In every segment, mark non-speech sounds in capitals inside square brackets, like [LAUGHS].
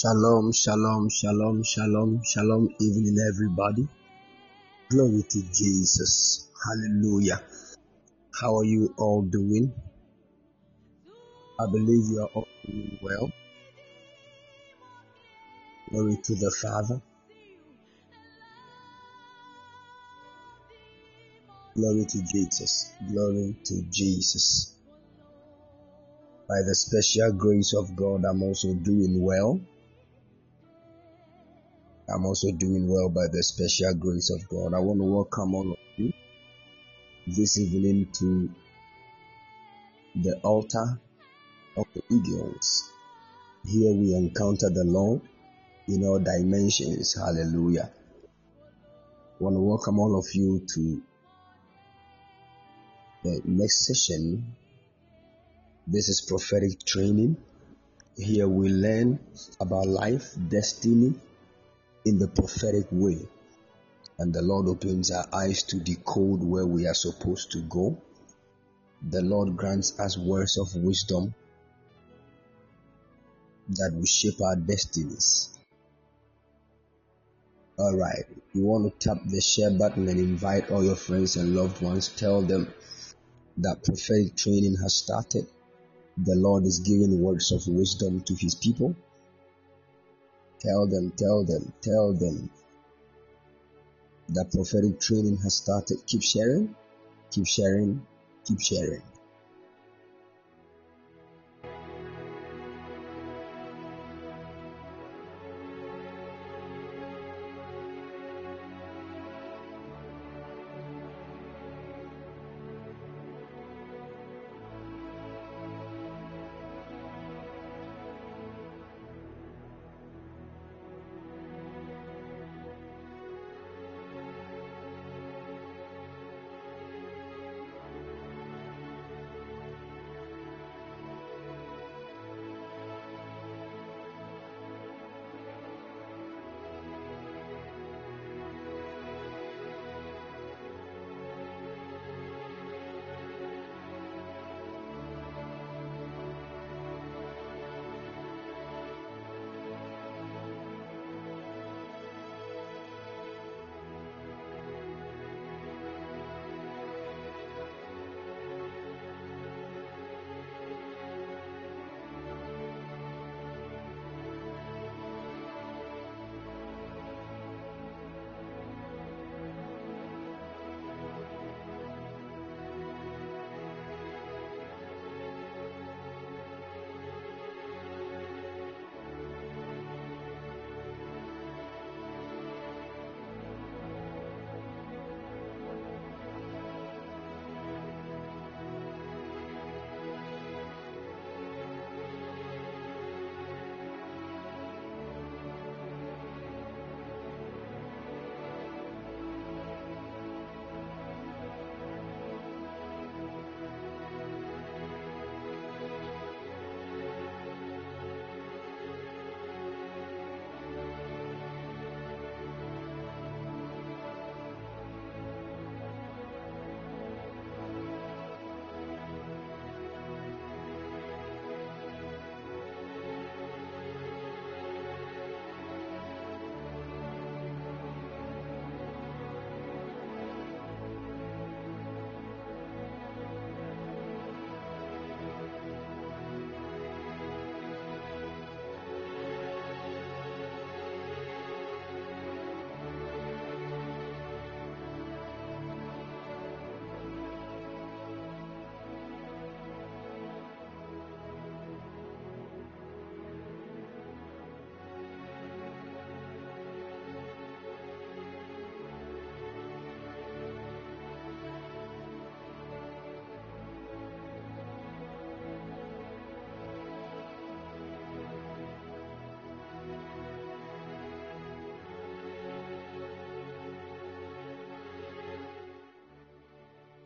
Shalom, shalom, shalom, shalom, shalom, evening, everybody. Glory to Jesus. Hallelujah. How are you all doing? I believe you are all doing well. Glory to the Father. Glory to Jesus. Glory to Jesus. By the special grace of God, I'm also doing well. I'm also doing well by the special grace of God. I want to welcome all of you this evening to the altar of the Eagles. Here we encounter the Lord in all dimensions. Hallelujah. I want to welcome all of you to the next session. This is prophetic training. Here we learn about life, destiny in the prophetic way. And the Lord opens our eyes to decode where we are supposed to go. The Lord grants us words of wisdom that will shape our destinies. All right, you want to tap the share button and invite all your friends and loved ones. Tell them that prophetic training has started. The Lord is giving words of wisdom to his people. Tell them, tell them, tell them that prophetic training has started. Keep sharing, keep sharing, keep sharing.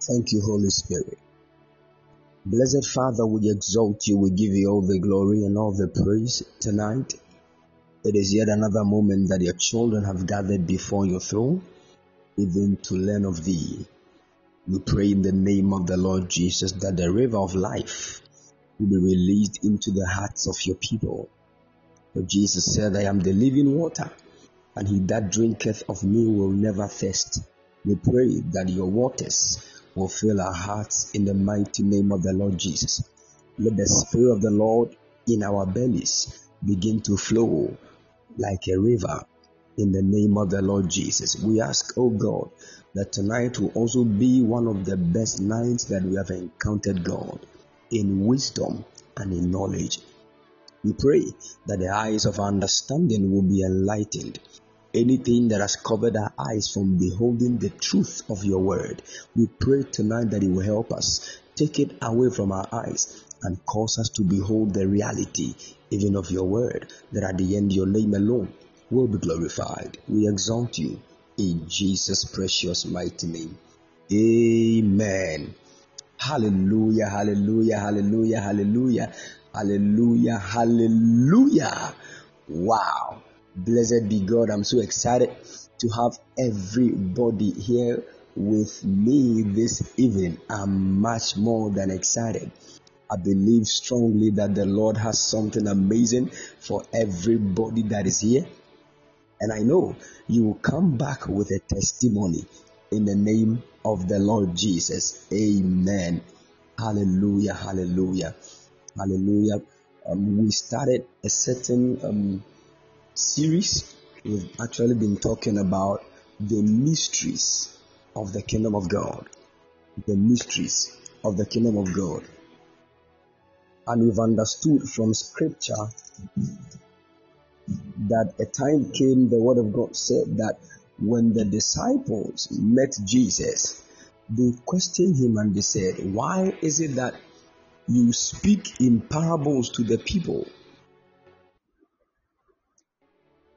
Thank you, Holy Spirit. Blessed Father, we exalt you, we give you all the glory and all the praise tonight. It is yet another moment that your children have gathered before your throne, even to learn of thee. We pray in the name of the Lord Jesus that the river of life will be released into the hearts of your people. For Jesus said, I am the living water, and he that drinketh of me will never thirst. We pray that your waters will fill our hearts in the mighty name of the Lord Jesus. Let the Spirit of the Lord in our bellies begin to flow like a river in the name of the Lord Jesus. We ask, oh God, that tonight will also be one of the best nights that we have encountered God in wisdom and in knowledge. We pray that the eyes of understanding will be enlightened. Anything that has covered our eyes from beholding the truth of your word, we pray tonight that it will help us. Take it away from our eyes and cause us to behold the reality even of your word, that at the end your name alone will be glorified. We exalt you in Jesus' precious mighty name. Amen. Hallelujah, hallelujah, hallelujah, hallelujah, hallelujah, hallelujah. Wow. Blessed be God. I'm so excited to have everybody here with me this evening. I'm much more than excited. I believe strongly that the Lord has something amazing for everybody that is here. And I know you will come back with a testimony in the name of the Lord Jesus. Amen. Hallelujah. Hallelujah. Hallelujah. Um, we started a certain um, series. We've actually been talking about the mysteries of the kingdom of God. The mysteries of the kingdom of God. And we've understood from scripture that a time came, the word of God said that when the disciples met Jesus, they questioned him and they said, Why is it that you speak in parables to the people?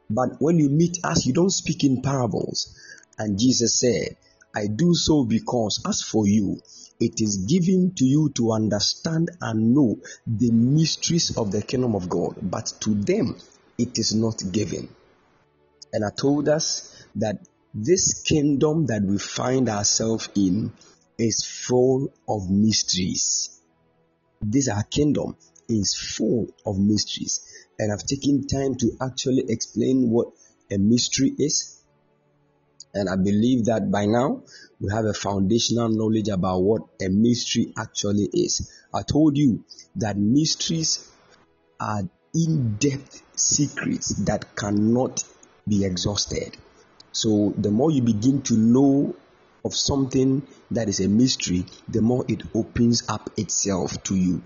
But when you meet us, you don't speak in parables. And Jesus said, I do so because, as for you, it is given to you to understand and know the mysteries of the kingdom of God, but to them it is not given. And I told us that this kingdom that we find ourselves in is full of mysteries. This our kingdom is full of mysteries. And I've taken time to actually explain what a mystery is and I believe that by now we have a foundational knowledge about what a mystery actually is. I told you that mysteries are in depth secrets that cannot be exhausted. So the more you begin to know of something that is a mystery, the more it opens up itself to you.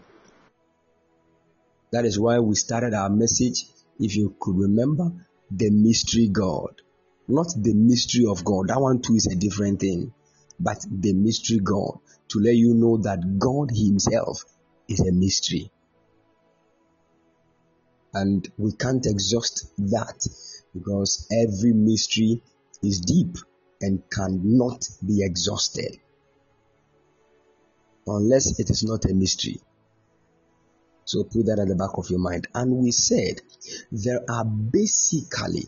That is why we started our message, if you could remember, the mystery God not the mystery of God. That one too is a different thing, but the mystery God to let you know that God Himself is a mystery. And we can't exhaust that because every mystery is deep and cannot be exhausted unless it is not a mystery. So put that at the back of your mind. And we said there are basically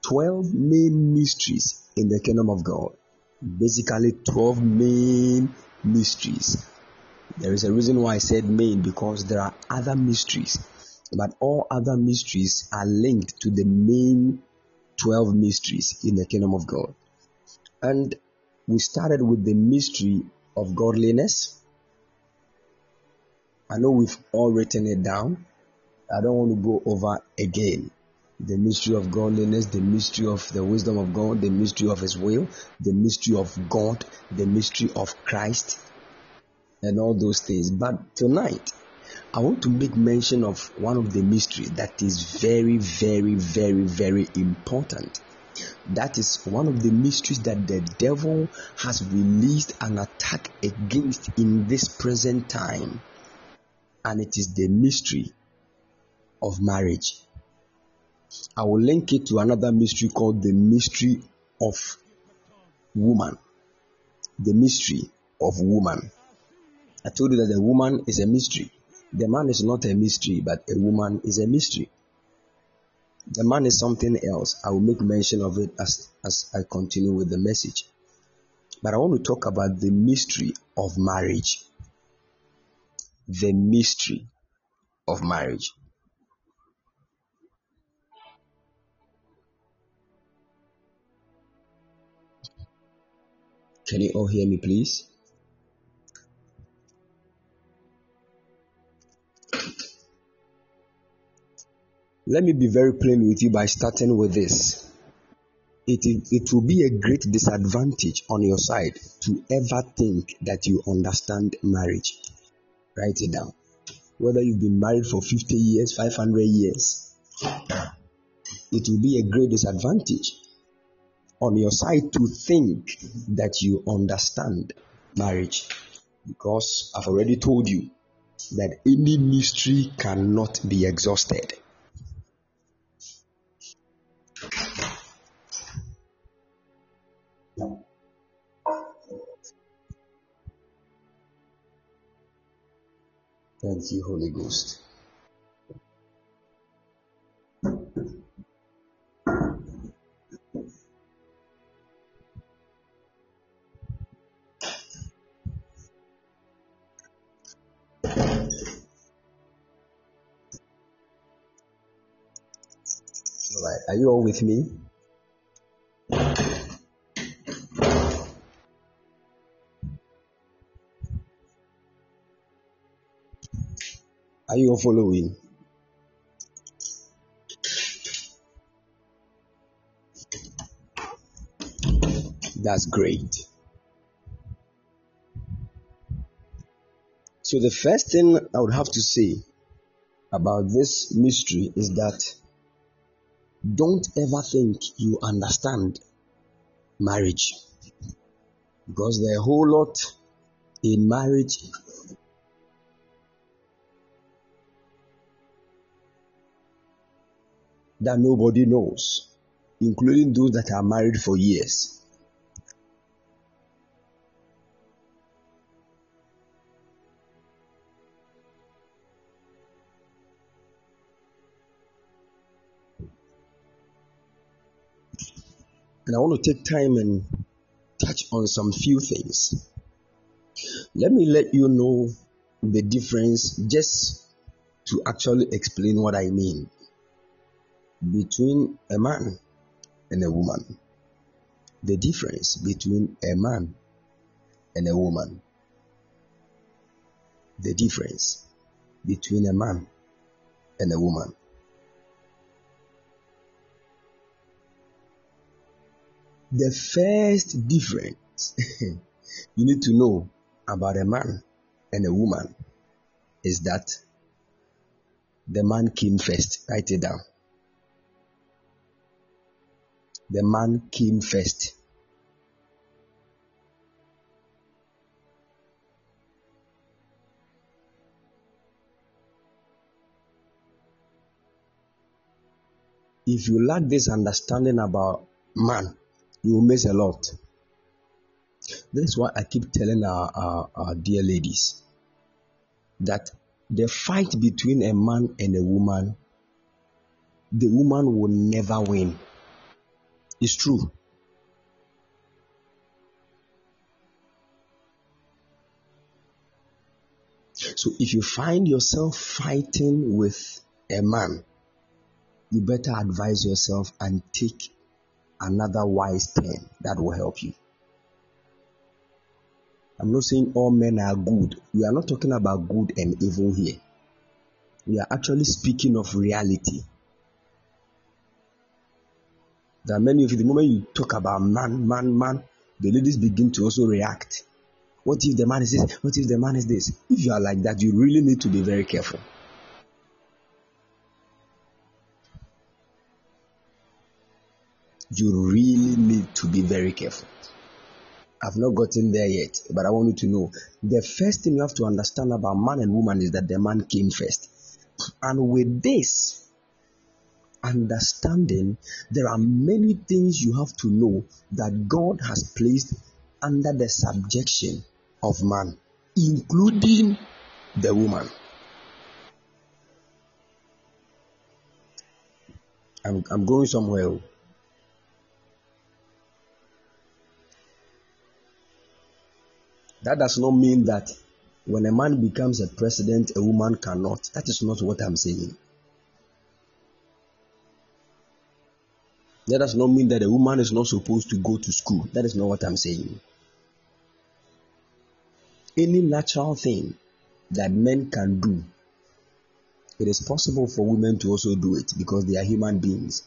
12 main mysteries in the kingdom of God. Basically, 12 main mysteries. There is a reason why I said main because there are other mysteries, but all other mysteries are linked to the main 12 mysteries in the kingdom of God. And we started with the mystery of godliness. I know we've all written it down. I don't want to go over again the mystery of godliness, the mystery of the wisdom of God, the mystery of His will, the mystery of God, the mystery of Christ, and all those things. But tonight, I want to make mention of one of the mysteries that is very, very, very, very important. That is one of the mysteries that the devil has released an attack against in this present time. And it is the mystery of marriage. I will link it to another mystery called the mystery of woman. The mystery of woman. I told you that the woman is a mystery. The man is not a mystery, but a woman is a mystery. The man is something else. I will make mention of it as, as I continue with the message. But I want to talk about the mystery of marriage the mystery of marriage. Can you all hear me, please? Let me be very plain with you by starting with this. It, it, it will be a great disadvantage on your side to ever think that you understand marriage. Write it down. Whether you've been married for 50 years, 500 years, it will be a great disadvantage on your side to think that you understand marriage. Because I've already told you that any mystery cannot be exhausted. Thank you, Holy Ghost. All right, are you all with me? Are you following? That's great. So, the first thing I would have to say about this mystery is that don't ever think you understand marriage because there are a whole lot in marriage that nobody knows, including those that are married for years. And I want to take time and touch on some few things. Let me let you know the difference just to actually explain what I mean between a man and a woman. The difference between a man and a woman. The difference between a man and a woman. The first difference [LAUGHS] you need to know about a man and a woman is that the man came first. Write it down. The man came first. If you lack this understanding about man, you will miss a lot. That's why I keep telling our, our, our dear ladies that the fight between a man and a woman, the woman will never win. It's true. So if you find yourself fighting with a man, you better advise yourself and take another wise turn that will help you. I'm not saying all men are good. We are not talking about good and evil here. We are actually speaking of reality. Are many of you, the moment you talk about man, man, man, the ladies begin to also react. What if the man is this? What if the man is this? If you are like that, you really need to be very careful. You really need to be very careful. I've not gotten there yet, but I want you to know the first thing you have to understand about man and woman is that the man came first. And with this, understanding, there are many things you have to know that God has placed under the subjection of man, including the woman. I'm, I'm going somewhere. Oh. That does not mean that when a man becomes a president, a woman cannot. That is not what I'm saying. That does not mean that a woman is not supposed to go to school. That is not what I'm saying. any natural thing that men can do, it is possible for women to also do it because they are human beings.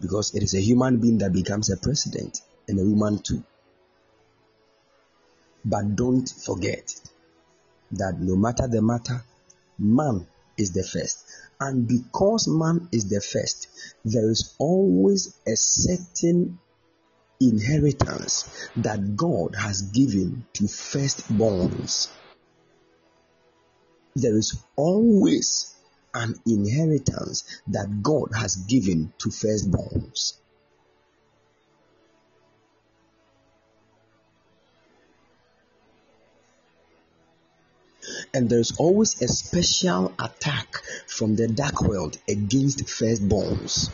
Because it is a human being that becomes a president and a woman too. But don't forget that no matter the matter, man is the first. And because man is the first, there is always a certain inheritance that God has given to firstborns. There is always an inheritance that God has given to firstborns. And there's always a special attack from the dark world against firstborns.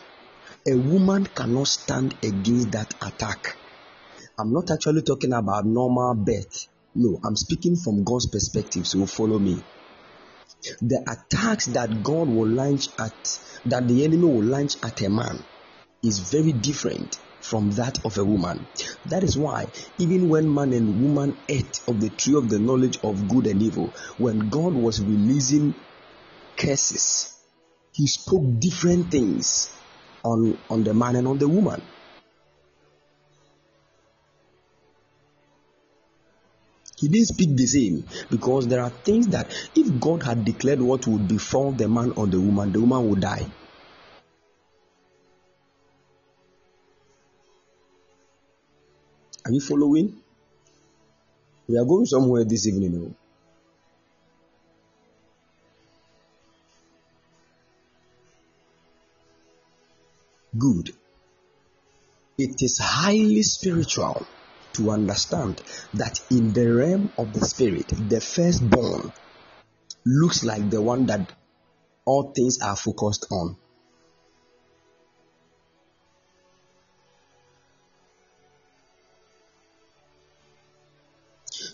A woman cannot stand against that attack. I'm not actually talking about normal birth. No, I'm speaking from God's perspective, so follow me. The attacks that God will launch at, that the enemy will launch at a man, is very different from that of a woman. That is why, even when man and woman ate of the tree of the knowledge of good and evil, when God was releasing curses, He spoke different things on, on the man and on the woman. He didn't speak the same because there are things that if God had declared what would befall the man or the woman, the woman would die. Are you following? We are going somewhere this evening. Oh. Good. It is highly spiritual to understand that in the realm of the spirit, the firstborn looks like the one that all things are focused on.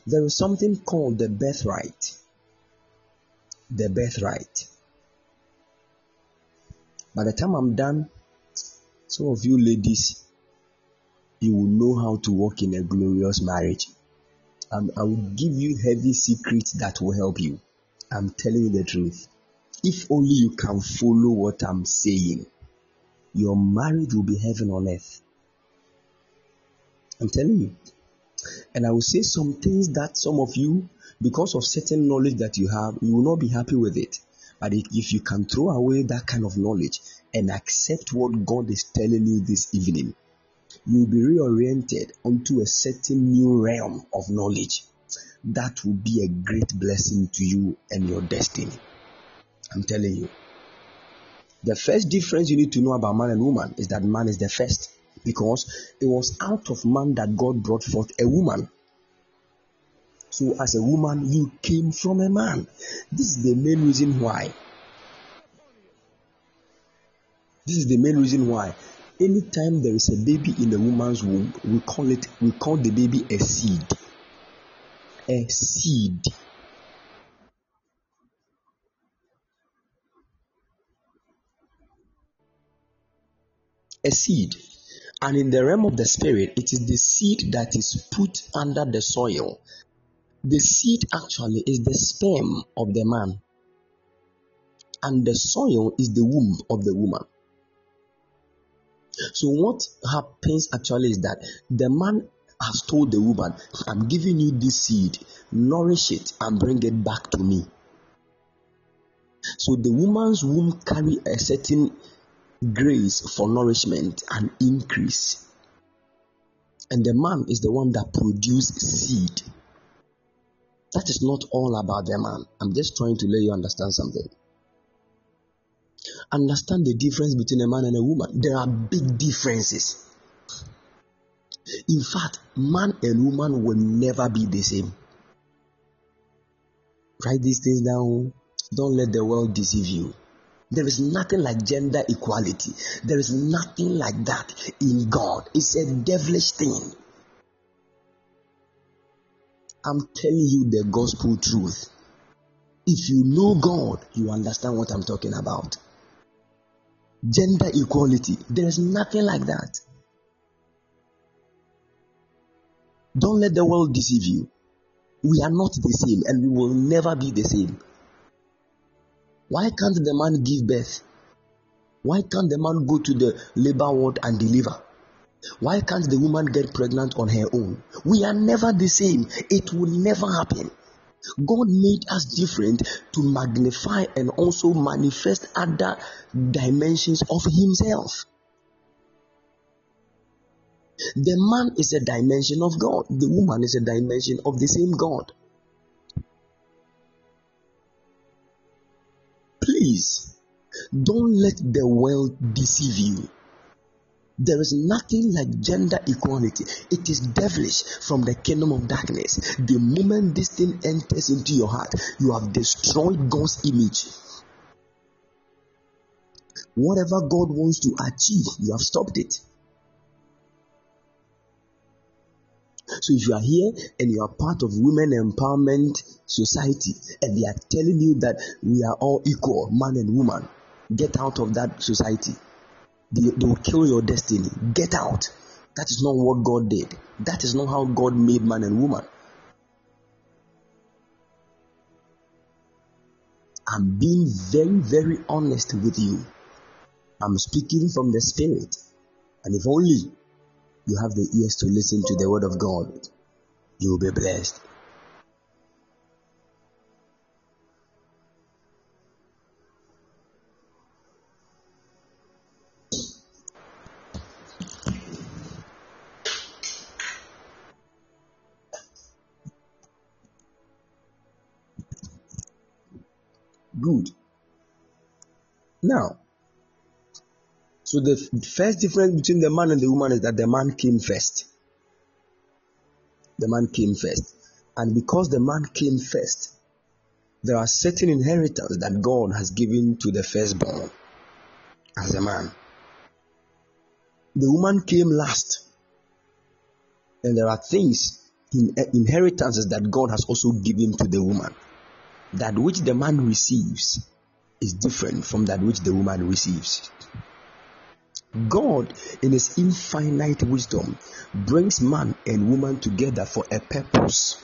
There is something called the birthright. The birthright. By the time I'm done, some of you ladies, you will know how to walk in a glorious marriage. And I will give you heavy secrets that will help you. I'm telling you the truth. If only you can follow what I'm saying, your marriage will be heaven on earth. I'm telling you. And I will say some things that some of you, because of certain knowledge that you have, you will not be happy with it. But if you can throw away that kind of knowledge and accept what God is telling you this evening, you will be reoriented onto a certain new realm of knowledge. That will be a great blessing to you and your destiny. I'm telling you. The first difference you need to know about man and woman is that man is the first because it was out of man that God brought forth a woman. So, as a woman, you came from a man. This is the main reason why. This is the main reason why. Anytime there is a baby in the woman's womb, we call it we call the baby a seed. A seed. A seed. And in the realm of the spirit, it is the seed that is put under the soil. The seed actually is the sperm of the man, and the soil is the womb of the woman. So, what happens actually is that the man has told the woman, I'm giving you this seed, nourish it and bring it back to me. So, the woman's womb carry a certain grace for nourishment and increase. And the man is the one that produces seed. That is not all about the man. I'm just trying to let you understand something. Understand the difference between a man and a woman. There are big differences. In fact, man and woman will never be the same. Write these things down. Don't let the world deceive you. There is nothing like gender equality. There is nothing like that in God. It's a devilish thing. I'm telling you the gospel truth. If you know God, you understand what I'm talking about. Gender equality, there is nothing like that. Don't let the world deceive you. We are not the same and we will never be the same. Why can't the man give birth? Why can't the man go to the labor ward and deliver? Why can't the woman get pregnant on her own? We are never the same. It will never happen. God made us different to magnify and also manifest other dimensions of Himself. The man is a dimension of God, the woman is a dimension of the same God. Please don't let the world deceive you. There is nothing like gender equality. It is devilish from the kingdom of darkness. The moment this thing enters into your heart, you have destroyed God's image. Whatever God wants to achieve, you have stopped it. So if you are here and you are part of women empowerment society and they are telling you that we are all equal, man and woman, get out of that society. They, they will kill your destiny. Get out. That is not what God did. That is not how God made man and woman. I'm being very, very honest with you. I'm speaking from the Spirit. And if only you have the ears to listen to the word of God, you will be blessed. Good. Now, so the first difference between the man and the woman is that the man came first. The man came first. And because the man came first, there are certain inheritance that God has given to the firstborn as a man. The woman came last. And there are things in eh, inheritances that God has also given to the woman. That which the man receives is different from that which the woman receives. God, in His infinite wisdom, brings man and woman together for a purpose.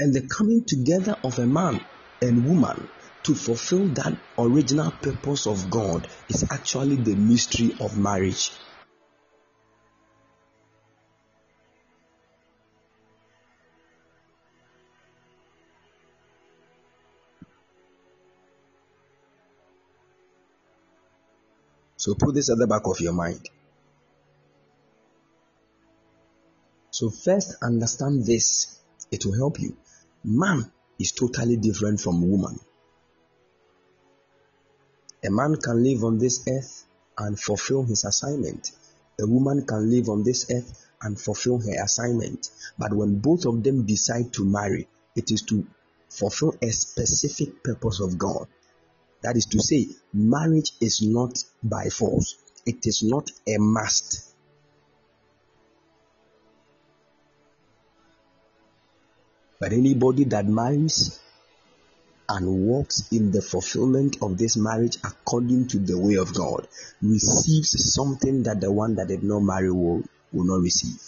And the coming together of a man and woman to fulfill that original purpose of God is actually the mystery of marriage. So put this at the back of your mind. So first understand this. It will help you. Man is totally different from woman. A man can live on this earth and fulfill his assignment. A woman can live on this earth and fulfill her assignment. But when both of them decide to marry, it is to fulfill a specific purpose of God. That is to say, marriage is not by force, it is not a must. But anybody that marries and walks in the fulfillment of this marriage according to the way of God receives something that the one that did not marry will, will not receive.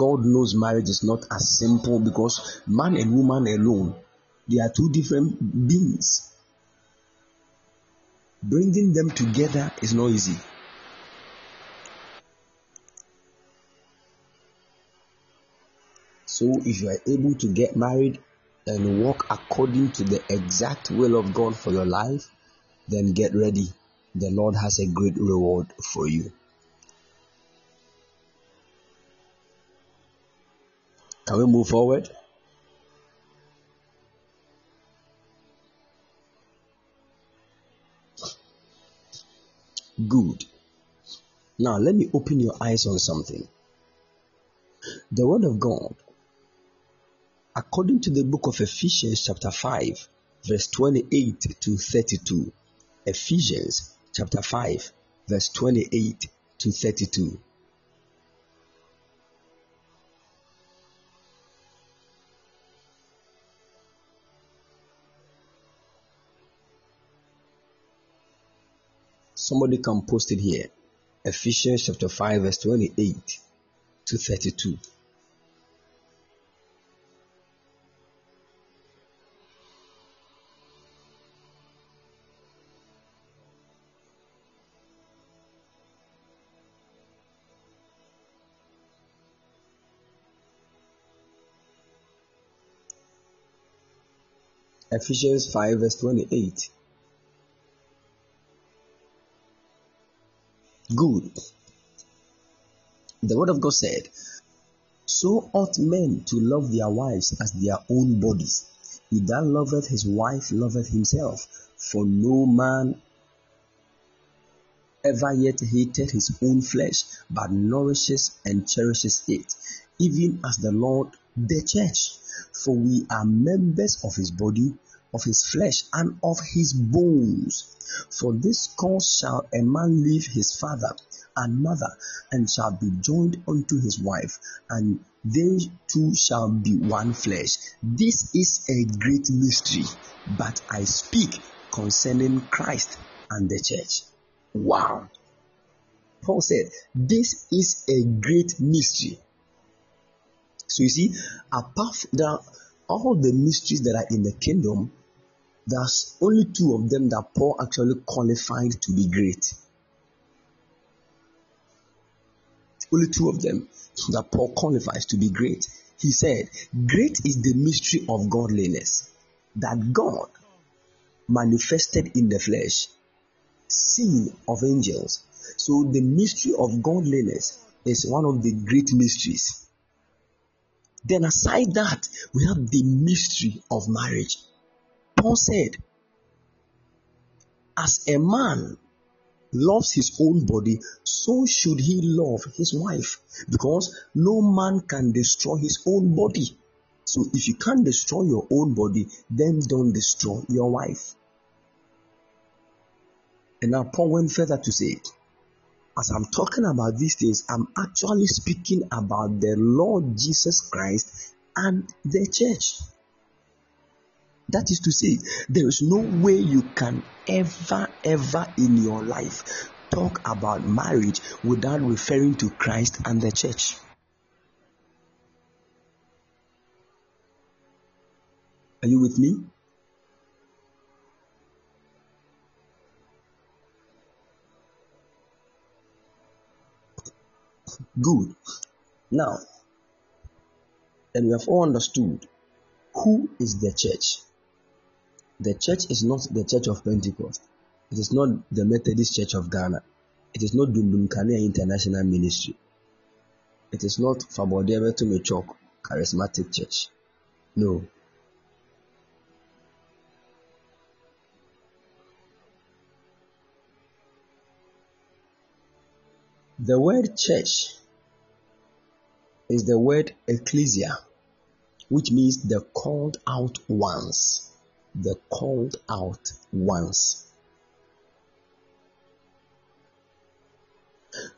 God knows marriage is not as simple because man and woman alone, they are two different beings. Bringing them together is not easy. So, if you are able to get married and walk according to the exact will of God for your life, then get ready. The Lord has a great reward for you. Can we move forward? Good. Now, let me open your eyes on something. The Word of God, according to the book of Ephesians, chapter 5, verse 28 to 32. Ephesians chapter 5, verse 28 to 32. Somebody can post it here. Ephesians chapter 5, verse 28 to 32. Ephesians 5, verse 28. Good. The word of God said, So ought men to love their wives as their own bodies. He that loveth his wife loveth himself. For no man ever yet hated his own flesh, but nourishes and cherishes it, even as the Lord the church. For we are members of his body, of his flesh, and of his bones. For this cause shall a man leave his father and mother, and shall be joined unto his wife, and they two shall be one flesh. This is a great mystery, but I speak concerning Christ and the church. Wow. Paul said, This is a great mystery. So you see, apart from all the mysteries that are in the kingdom, there's only two of them that Paul actually qualified to be great. Only two of them that Paul qualifies to be great. He said, Great is the mystery of godliness, that God manifested in the flesh, seen of angels. So the mystery of godliness is one of the great mysteries. Then, aside that, we have the mystery of marriage. Paul said, As a man loves his own body, so should he love his wife. Because no man can destroy his own body. So if you can't destroy your own body, then don't destroy your wife. And now Paul went further to say, as I'm talking about these things, I'm actually speaking about the Lord Jesus Christ and the church. That is to say, there is no way you can ever, ever in your life talk about marriage without referring to Christ and the church. Are you with me? Good. Now, and we have all understood who is the church. The church is not the church of Pentecost. It is not the Methodist Church of Ghana. It is not Dumbunkania International Ministry. It is not Fabodebe Tumechok Charismatic Church. No. The word church is the word ecclesia, which means the called out ones the called out ones.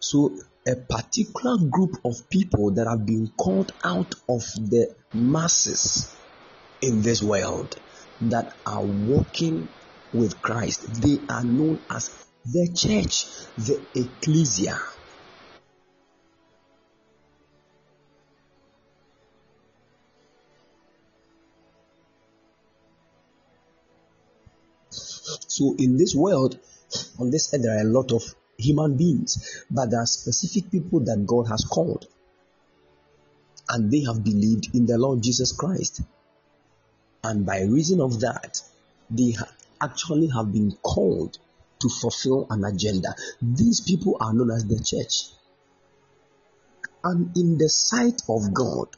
So, a particular group of people that have been called out of the masses in this world that are walking with Christ, they are known as the church, the ecclesia. So in this world, on this earth, there are a lot of human beings, but there are specific people that God has called, and they have believed in the Lord Jesus Christ. And by reason of that, they actually have been called to fulfill an agenda. These people are known as the church. And in the sight of God,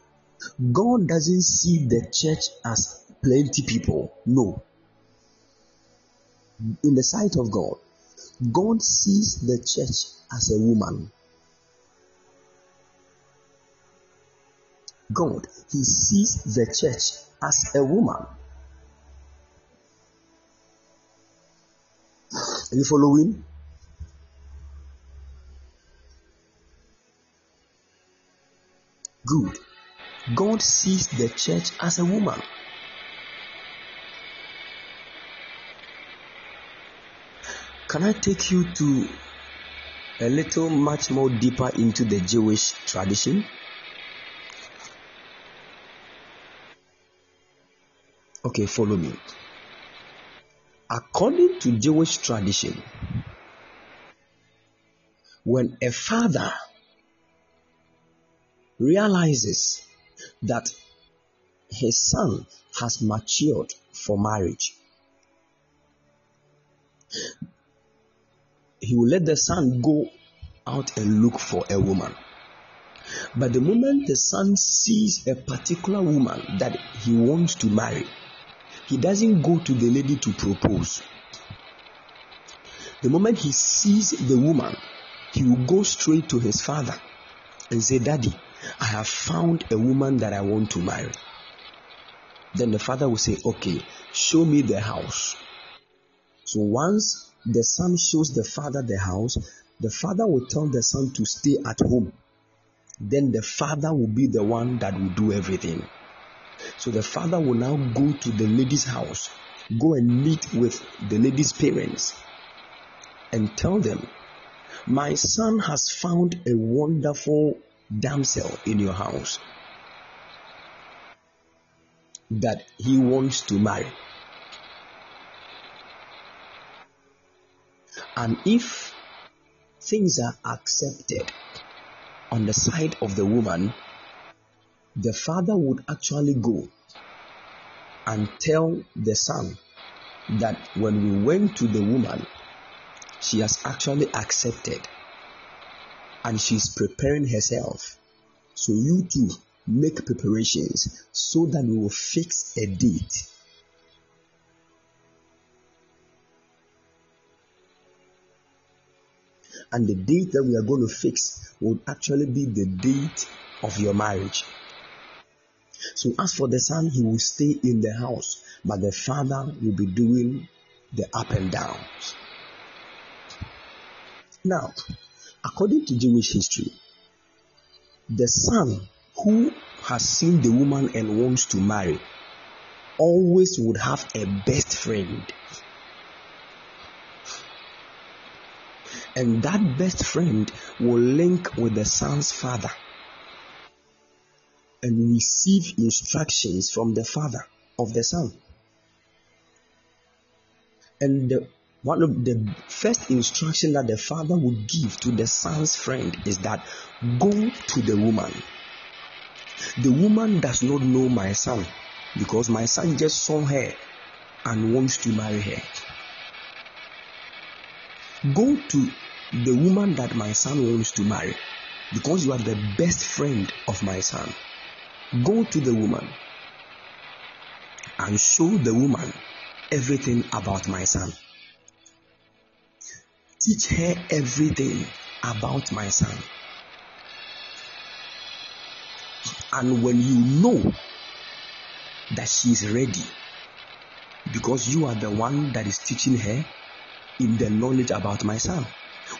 God doesn't see the church as plenty people. No in the sight of God. God sees the church as a woman. God, He sees the church as a woman. Are you following? Good. God sees the church as a woman. Can I take you to a little much more deeper into the Jewish tradition? Okay, follow me. According to Jewish tradition, when a father realizes that his son has matured for marriage, he will let the son go out and look for a woman. But the moment the son sees a particular woman that he wants to marry, he doesn't go to the lady to propose. The moment he sees the woman, he will go straight to his father and say, Daddy, I have found a woman that I want to marry. Then the father will say, Okay, show me the house. So once the son shows the father the house, the father will tell the son to stay at home. Then the father will be the one that will do everything. So the father will now go to the lady's house, go and meet with the lady's parents, and tell them, My son has found a wonderful damsel in your house that he wants to marry. And if things are accepted on the side of the woman, the father would actually go and tell the son that when we went to the woman, she has actually accepted and she's preparing herself. So you too make preparations so that we will fix a date. And the date that we are going to fix will actually be the date of your marriage. So, as for the son, he will stay in the house, but the father will be doing the up and downs. Now, according to Jewish history, the son who has seen the woman and wants to marry always would have a best friend. And that best friend will link with the son's father and receive instructions from the father of the son. And the, one of the first instruction that the father would give to the son's friend is that go to the woman. The woman does not know my son because my son just saw her and wants to marry her. Go to the woman that my son wants to marry because you are the best friend of my son. Go to the woman and show the woman everything about my son. Teach her everything about my son. And when you know that she is ready, because you are the one that is teaching her in the knowledge about my son,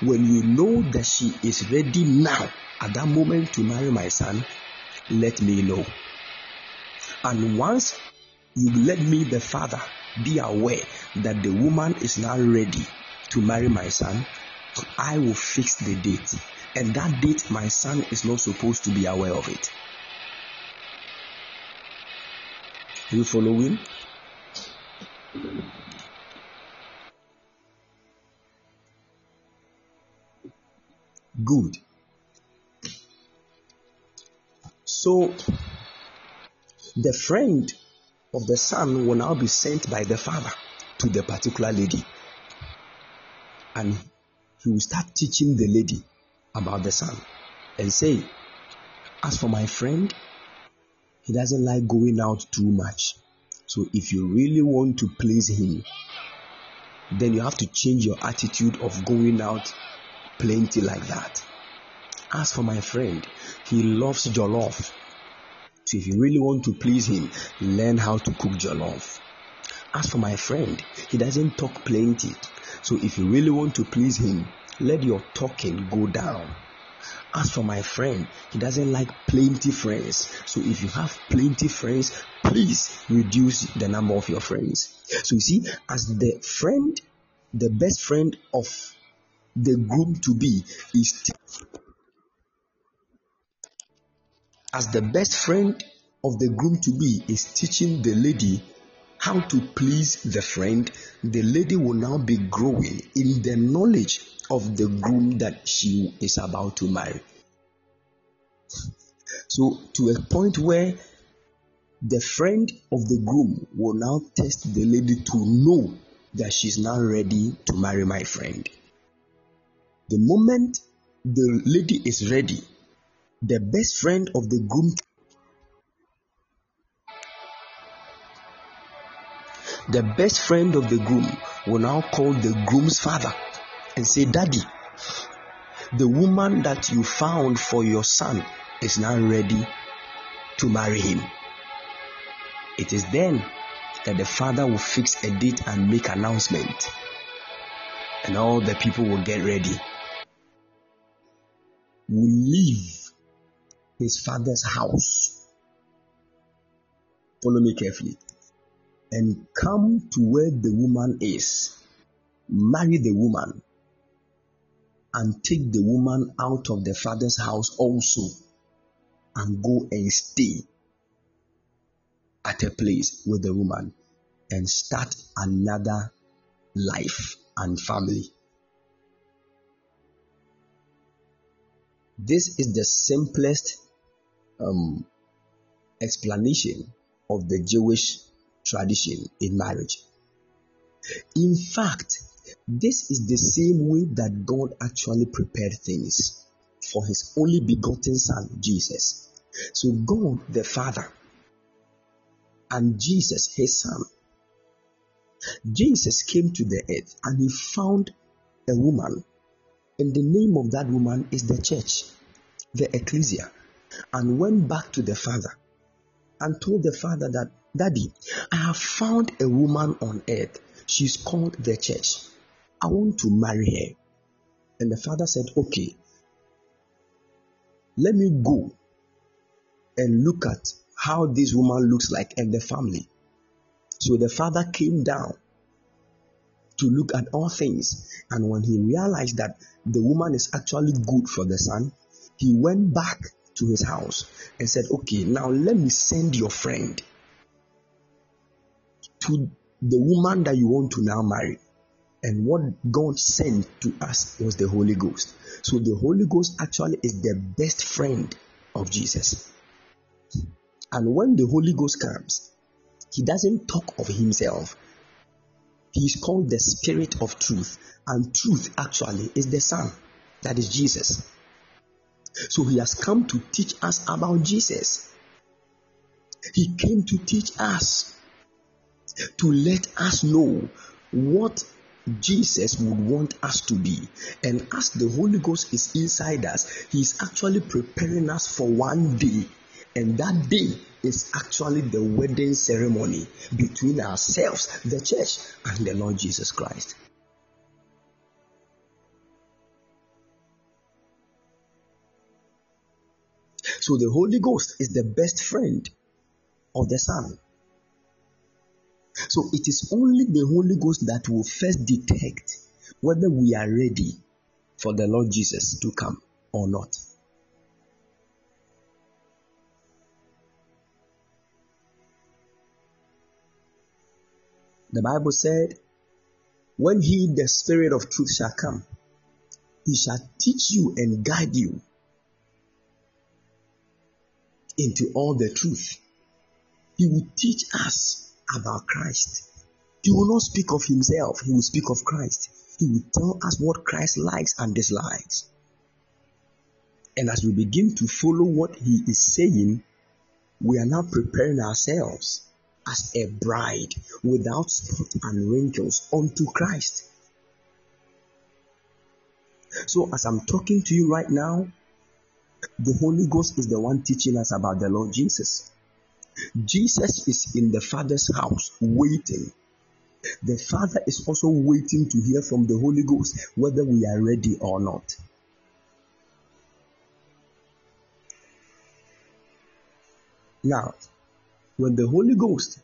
when you know that she is ready now at that moment to marry my son, let me know. And once you let me, the father, be aware that the woman is now ready to marry my son, I will fix the date. And that date, my son is not supposed to be aware of it. You following? Good. So the friend of the son will now be sent by the father to the particular lady. And he will start teaching the lady about the son and say, As for my friend, he doesn't like going out too much. So if you really want to please him, then you have to change your attitude of going out plenty like that. As for my friend, he loves jollof. So if you really want to please him, learn how to cook jollof. As for my friend, he doesn't talk plenty. So if you really want to please him, let your talking go down. As for my friend, he doesn't like plenty friends. So if you have plenty friends, please reduce the number of your friends. So you see, as the friend, the best friend of the groom to be is as the best friend of the groom to be is teaching the lady how to please the friend, the lady will now be growing in the knowledge of the groom that she is about to marry. So, to a point where the friend of the groom will now test the lady to know that she's now ready to marry my friend. The moment the lady is ready, the best friend of the groom the best friend of the groom will now call the groom's father and say, Daddy, the woman that you found for your son is now ready to marry him. It is then that the father will fix a date and make announcement, and all the people will get ready. Will leave his father's house. Follow me carefully. And come to where the woman is, marry the woman, and take the woman out of the father's house also, and go and stay at a place with the woman. And start another life and family. This is the simplest um, explanation of the Jewish tradition in marriage. In fact, this is the same way that God actually prepared things for his only begotten Son, Jesus. So, God the Father and Jesus, his Son, Jesus came to the earth and he found a woman, and the name of that woman is the church, the ecclesia, and went back to the Father and told the Father that Daddy, I have found a woman on earth. She's called the church. I want to marry her. And the father said, Okay, let me go and look at how this woman looks like and the family. So the father came down to look at all things. And when he realized that the woman is actually good for the son, he went back to his house and said, Okay, now let me send your friend to the woman that you want to now marry. And what God sent to us was the Holy Ghost. So the Holy Ghost actually is the best friend of Jesus. And when the Holy Ghost comes, he doesn't talk of himself. He is called the Spirit of Truth. And truth actually is the Son, that is Jesus. So he has come to teach us about Jesus. He came to teach us to let us know what Jesus would want us to be. And as the Holy Ghost is inside us, He is actually preparing us for one day. And that day is actually the wedding ceremony between ourselves, the church, and the Lord Jesus Christ. So the Holy Ghost is the best friend of the Son. So it is only the Holy Ghost that will first detect whether we are ready for the Lord Jesus to come or not. The Bible said, When he, the Spirit of truth, shall come, he shall teach you and guide you into all the truth. He will teach us about Christ. He will not speak of himself, he will speak of Christ. He will tell us what Christ likes and dislikes. And as we begin to follow what he is saying, we are now preparing ourselves as a bride without spot and wrinkles unto Christ. So, as I'm talking to you right now, the Holy Ghost is the one teaching us about the Lord Jesus. Jesus is in the Father's house waiting. The Father is also waiting to hear from the Holy Ghost whether we are ready or not. Now, when the Holy Ghost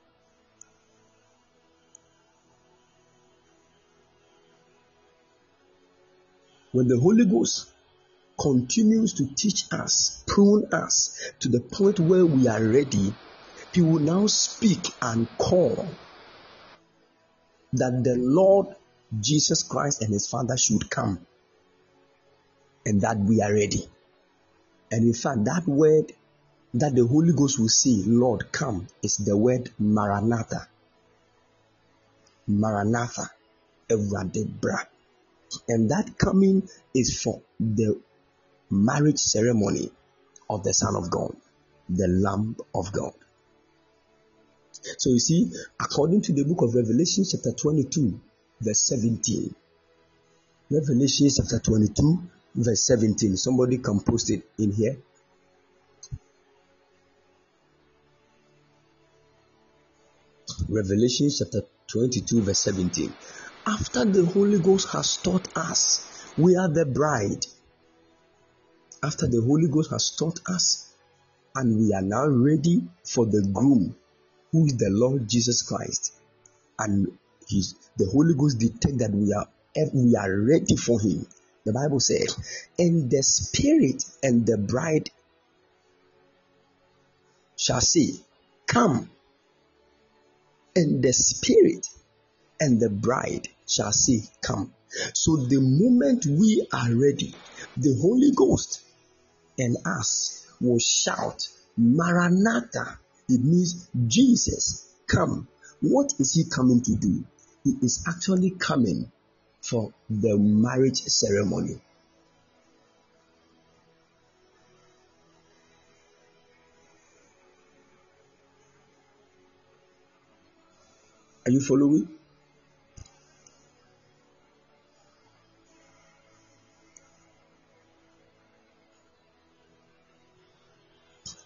when the Holy Ghost continues to teach us, prune us to the point where we are ready, He will now speak and call that the Lord Jesus Christ and His Father should come and that we are ready. And in fact, that word that the Holy Ghost will say, Lord, come, is the word Maranatha. Maranatha. Evradebra. And that coming is for the marriage ceremony of the Son of God, the Lamb of God. So you see, according to the book of Revelation, chapter 22, verse 17. Revelation chapter 22, verse 17. Somebody can post it in here. Revelation chapter 22, verse 17. After the Holy Ghost has taught us, we are the bride. After the Holy Ghost has taught us, and we are now ready for the groom, who is the Lord Jesus Christ, and the Holy Ghost detect that we are we are ready for Him. The Bible said, "And the Spirit and the bride shall say, Come." And the Spirit and the bride shall say, Come. So the moment we are ready, the Holy Ghost and us will shout, Maranatha. It means Jesus, come. What is he coming to do? He is actually coming for the marriage ceremony. Are you following?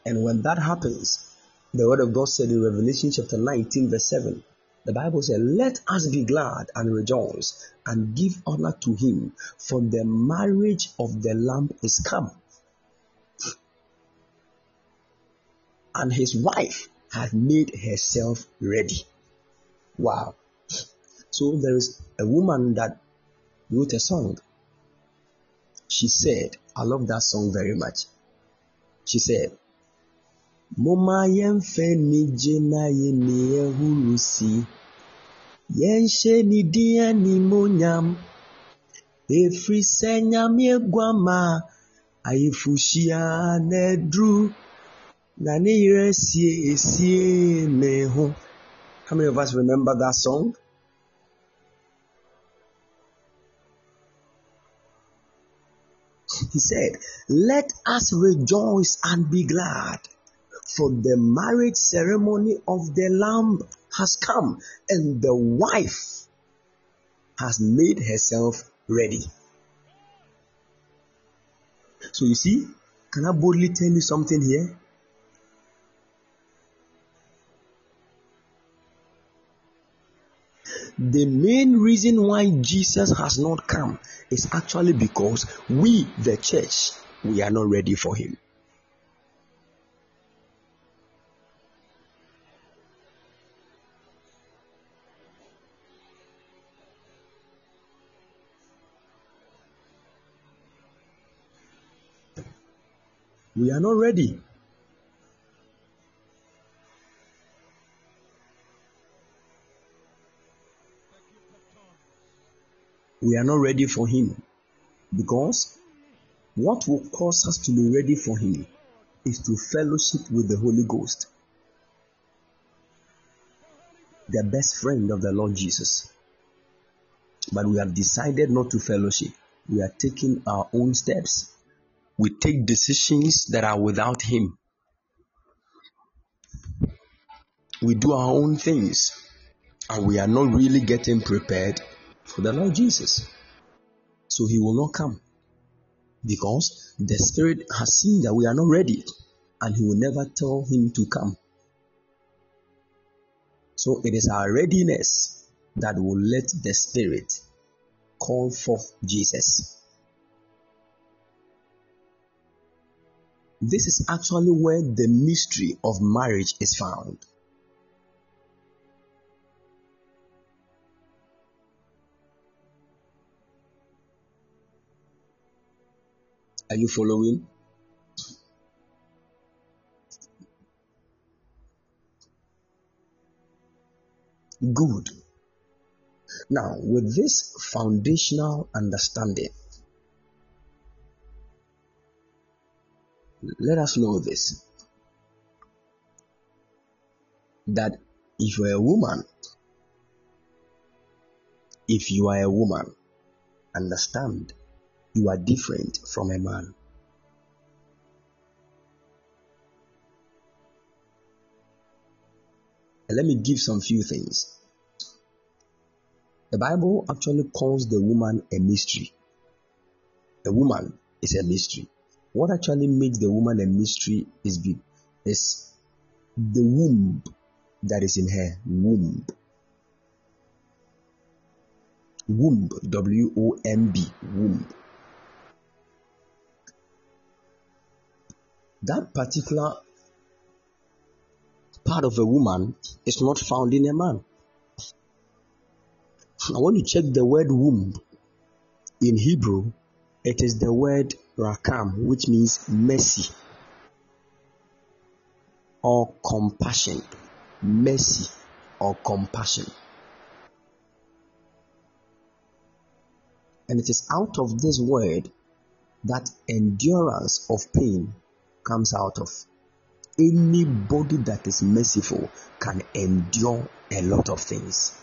And when that happens, the word of God said in Revelation chapter 19, verse 7, the Bible said, Let us be glad and rejoice and give honor to him, for the marriage of the Lamb is come. And his wife has made herself ready. Wow. So there is a woman that wrote a song. She said, I love that song very much. She said, Momma yɛmfa anigye na yɛnni ahuru si. Yɛnhyɛ ne din animuonyam. Ɛfiri sɛ Nyame aguama ayeforɔhyia na aduru. Na ne yerɛ asiesie ne ho. How many of us remember that song? He said, Let us rejoice and be glad for the marriage ceremony of the Lamb has come, and the wife has made herself ready. So you see, can I boldly tell you something here? The main reason why Jesus has not come is actually because we, the church, we are not ready for him. We are not ready. We are not ready for Him because what will cause us to be ready for Him is to fellowship with the Holy Ghost, the best friend of the Lord Jesus. But we have decided not to fellowship. We are taking our own steps we take decisions that are without Him. We do our own things and we are not really getting prepared for the Lord Jesus. So He will not come because the Spirit has seen that we are not ready and He will never tell Him to come. So it is our readiness that will let the Spirit call forth Jesus. This is actually where the mystery of marriage is found. Are you following? Good. Now, with this foundational understanding, let us know this that if you're a woman, if you are a woman, understand you are different from a man. And let me give some few things. The Bible actually calls the woman a mystery. A woman is a mystery. What actually makes the woman a mystery is, is the womb that is in her. Womb. Womb. W O M B. Womb. That particular part of a woman is not found in a man. I want to check the word womb in Hebrew, it is the word rakam, which means mercy or compassion. Mercy or compassion. And it is out of this word that endurance of pain comes out of. Anybody that is merciful can endure a lot of things.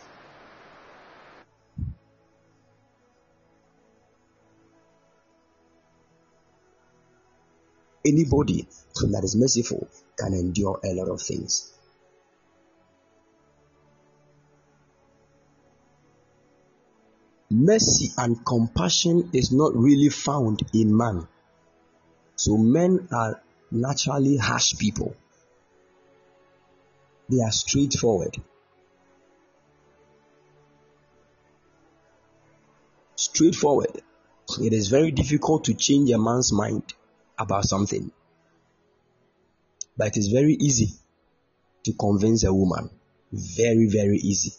Anybody that is merciful can endure a lot of things. Mercy and compassion is not really found in man. So men are naturally harsh people. They are straightforward. Straightforward. It is very difficult to change a man's mind about something. But it is very easy to convince a woman. Very, very easy.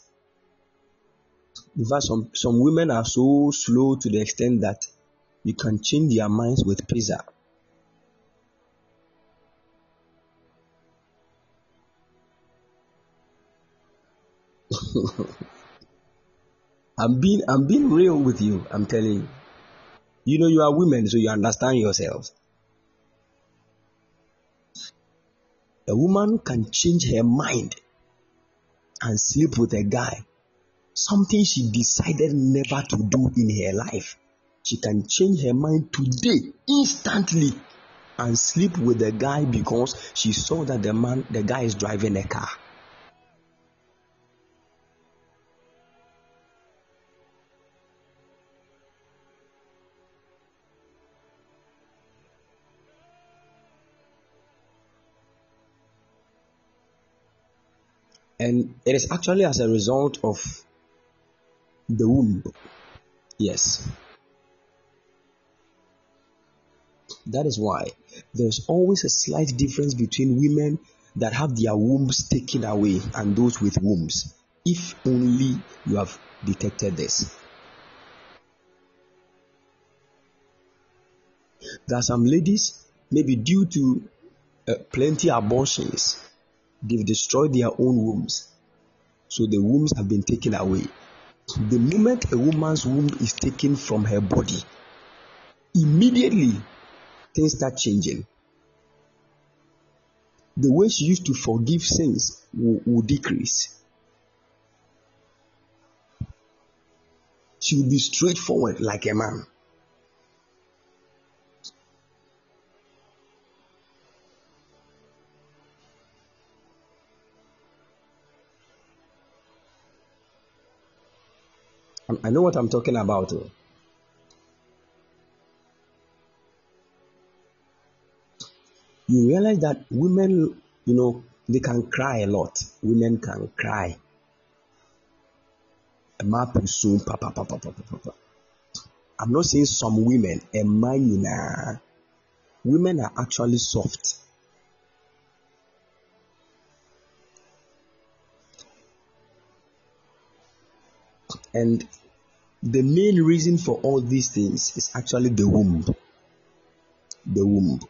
In fact, some, some women are so slow to the extent that you can change their minds with pizza. [LAUGHS] I'm being I'm being real with you. I'm telling you. You know you are women, so you understand yourselves. A woman can change her mind and sleep with a guy. Something she decided never to do in her life. She can change her mind today, instantly, and sleep with a guy because she saw that the man, the guy is driving a car. And it is actually as a result of the womb. Yes. That is why there's always a slight difference between women that have their wombs taken away and those with wombs. If only you have detected this. There are some ladies, maybe due to uh, plenty abortions, They've destroyed their own wombs. So the wombs have been taken away. The moment a woman's womb is taken from her body, immediately things start changing. The way she used to forgive sins will, will decrease. She will be straightforward like a man. I know what I'm talking about. Oh. You realize that women, you know, they can cry a lot. Women can cry. A man soon, pa, pa, pa, pa, pa, pa, pa. I'm not saying some women, a man, women are actually soft. And the main reason for all these things is actually the womb. The womb.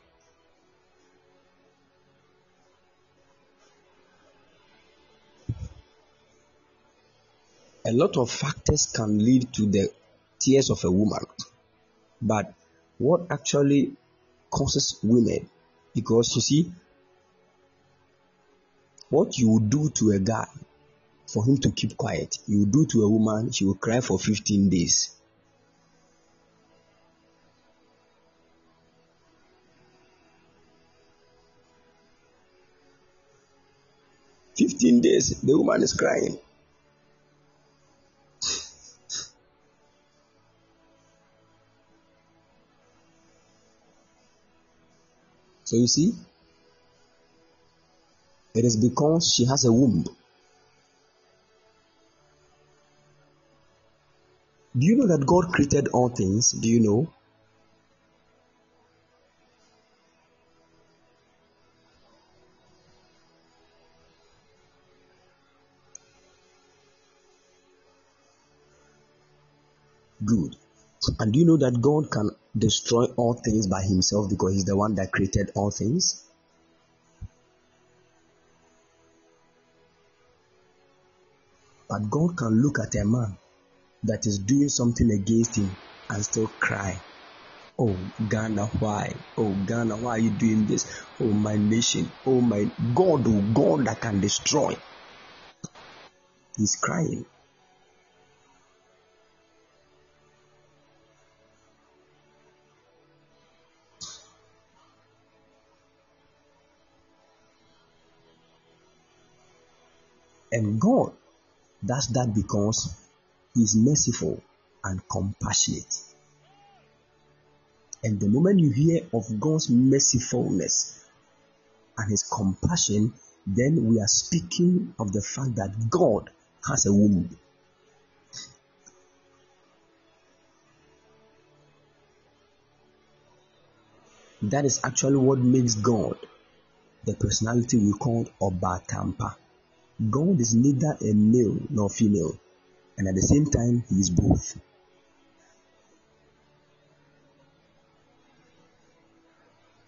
A lot of factors can lead to the tears of a woman. But what actually causes women? Because you see, what you do to a guy for him to keep quiet. You do to a woman, she will cry for 15 days. Fifteen days, the woman is crying. So you see, it is because she has a womb. Do you know that God created all things? Do you know? Good. And do you know that God can destroy all things by himself because he's the one that created all things? But God can look at a man that is doing something against him and still cry. Oh, Ghana, why? Oh, Ghana, why are you doing this? Oh, my nation. Oh, my God, oh, God that can destroy. He's crying. And God does that because is merciful and compassionate. And the moment you hear of God's mercifulness and his compassion, then we are speaking of the fact that God has a womb. That is actually what makes God the personality we call Obatampa. God is neither a male nor female and at the same time he is both.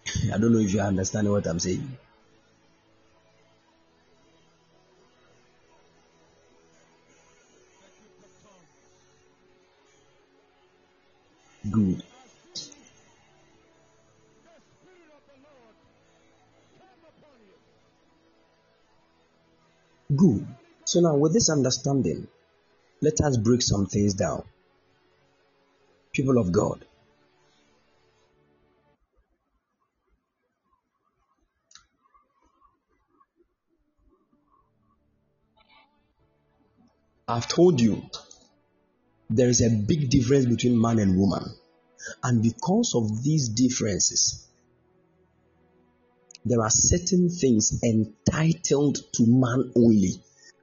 [LAUGHS] I don't know if you understand what i'm saying. Good. Good. So now with this understanding let us break some things down. People of God, I've told you there is a big difference between man and woman. And because of these differences, there are certain things entitled to man only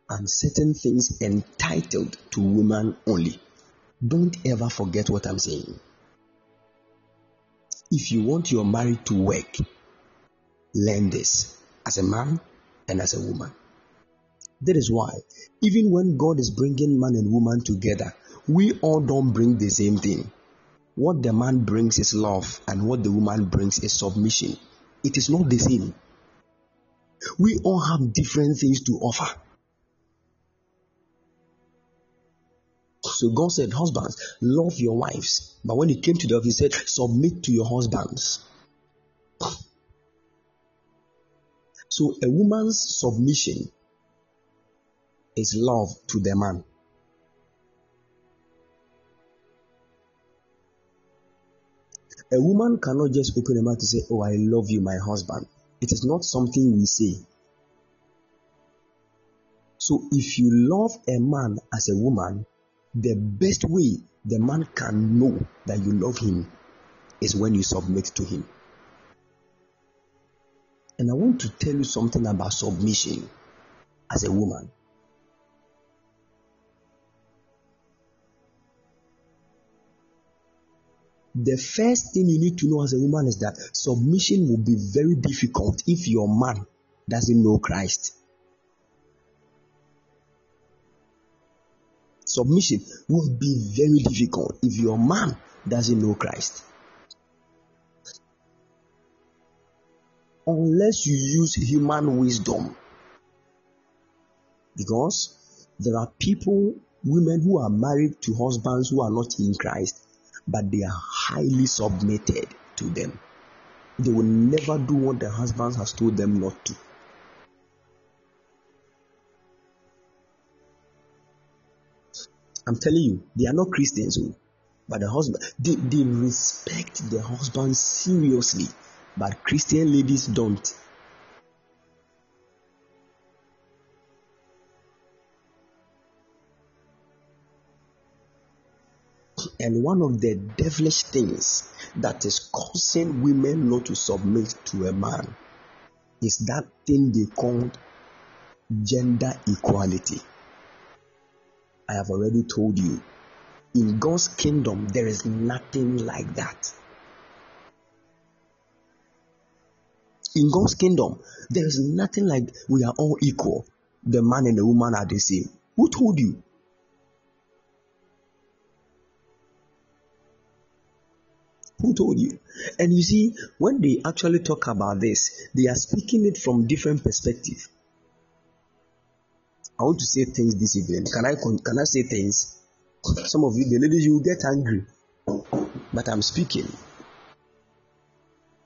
and certain things entitled to woman only. Don't ever forget what I'm saying. If you want your marriage to work, learn this as a man and as a woman. That is why, even when God is bringing man and woman together, we all don't bring the same thing. What the man brings is love, and what the woman brings is submission. It is not the same. We all have different things to offer. So God said, Husbands, love your wives. But when he came to the he said, Submit to your husbands. [LAUGHS] So a woman's submission is love to the man. A woman cannot just open her mouth to say, Oh, I love you, my husband. It is not something we say. So if you love a man as a woman, the best way the man can know that you love him is when you submit to him. And I want to tell you something about submission as a woman. the first thing you need to know as a woman is that submission will be very difficult if your man doesn't know Christ. Submission will be very difficult if your man doesn't know Christ. Unless you use human wisdom. Because there are people, women who are married to husbands who are not in Christ, but they are highly submitted to them. They will never do what the husband has told them not to. I'm telling you, they are not Christians, oh, but the husband they, they respect the husband seriously, but Christian ladies don't. And one of the devilish things that is causing women not to submit to a man is that thing they call gender equality. I have already told you. In God's kingdom, there is nothing like that. In God's kingdom, there is nothing like we are all equal. The man and the woman are the same. Who told you? Who told you? And you see, when they actually talk about this, they are speaking it from different perspective. I want to say things this evening. Can I can I say things? Some of you, the ladies, you will get angry, but I'm speaking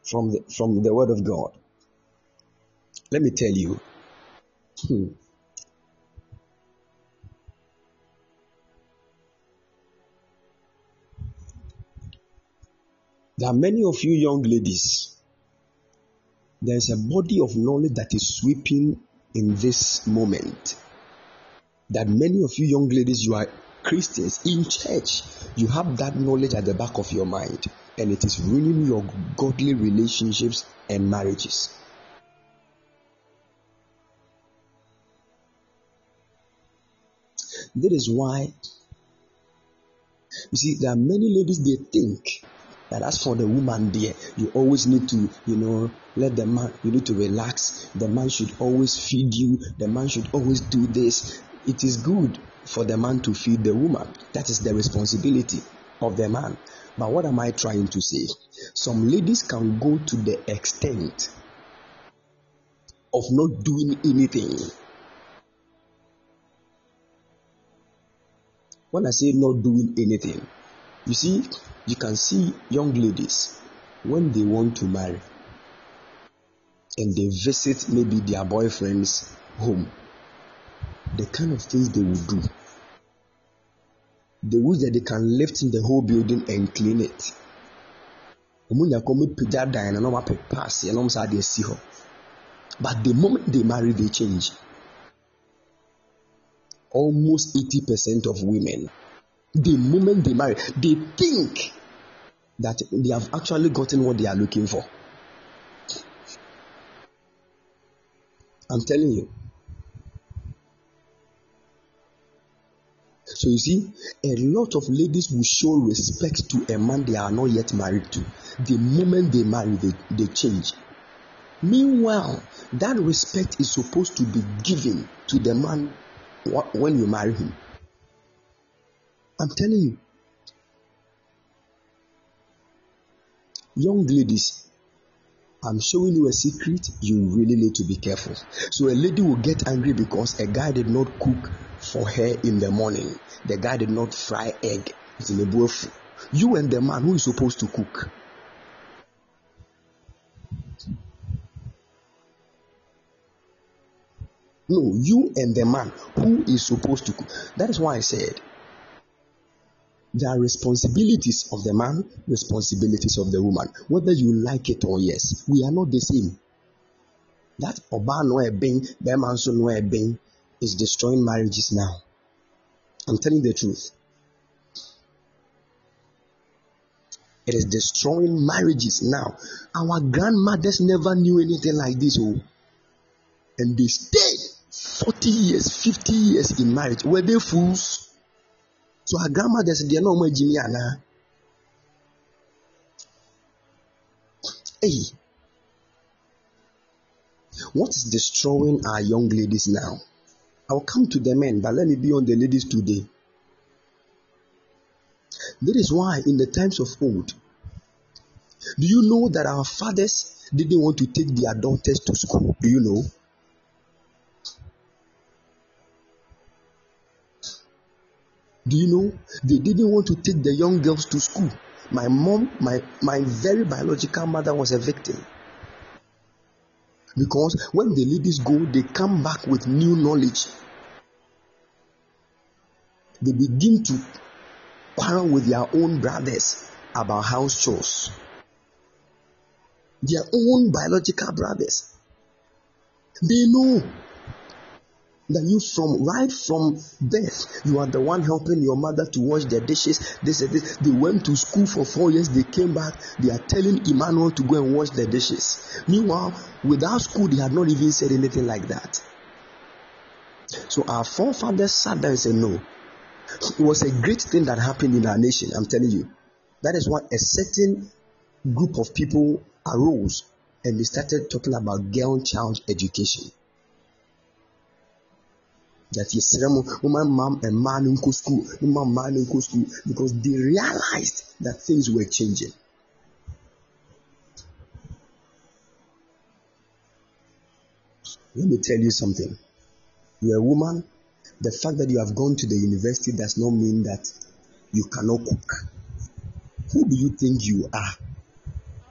from the from the word of God. Let me tell you. Hmm. There are many of you young ladies. There's a body of knowledge that is sweeping in this moment. That many of you young ladies, you are Christians in church, you have that knowledge at the back of your mind, and it is ruining your godly relationships and marriages. That is why, you see, there are many ladies they think that as for the woman there, you always need to, you know, let the man, you need to relax. The man should always feed you. The man should always do this. It is good for the man to feed the woman. That is the responsibility of the man. But what am I trying to say? Some ladies can go to the extent of not doing anything. When I say not doing anything, you see, you can see young ladies when they want to marry and they visit maybe their boyfriend's home, the kind of things they will do. They wish that they can lift in the whole building and clean it. But the moment they marry, they change. Almost 80% of women, the moment they marry, they think that they have actually gotten what they are looking for. I'm telling you. So you see, a lot of ladies will show respect to a man they are not yet married to. The moment they marry, they, they change. Meanwhile, that respect is supposed to be given to the man when you marry him. I'm telling you. Young ladies, I'm showing you a secret. You really need to be careful. So a lady will get angry because a guy did not cook for her in the morning. The guy did not fry egg. It's in a You and the man who is supposed to cook. No, you and the man who is supposed to cook. That is why I said there are responsibilities of the man, responsibilities of the woman, whether you like it or yes. We are not the same. That Oba no ebin, Beman so no ebin is destroying marriages now. I'm telling the truth. It is destroying marriages now. Our grandmothers never knew anything like this. Oh. And they stayed 40 years, 50 years in marriage. Were they fools? so our grandmothers deɛ na wɔn agyini anaa Hey, what is destroying our young ladies now? I'll come to the men, but let me be on the ladies today. That is why, in the times of old, do you know that our fathers didn't want to take their daughters to school? Do you know? Do you know they didn't want to take the young girls to school? My mom, my, my very biological mother was a victim. Because when the ladies go, they come back with new knowledge. They begin to quarrel with their own brothers about house chores. Their own biological brothers. They know that you from right from birth you are the one helping your mother to wash the dishes this and this. They went to school for four years they came back they are telling emmanuel to go and wash the dishes. Meanwhile without school they had not even said anything like that. So our forefathers sat down and said no. It was a great thing that happened in our nation i'm telling you. That is why a certain group of people arose and they started talking about girl child education that yɛsrɛ mo moma mma mmaa no nkɔ school moma mmaa no nkɔ school because they realized that things were changing. Let me tell you something. You're a woman. The fact that you have gone to the university does not mean that you cannot cook. Who do you think you are?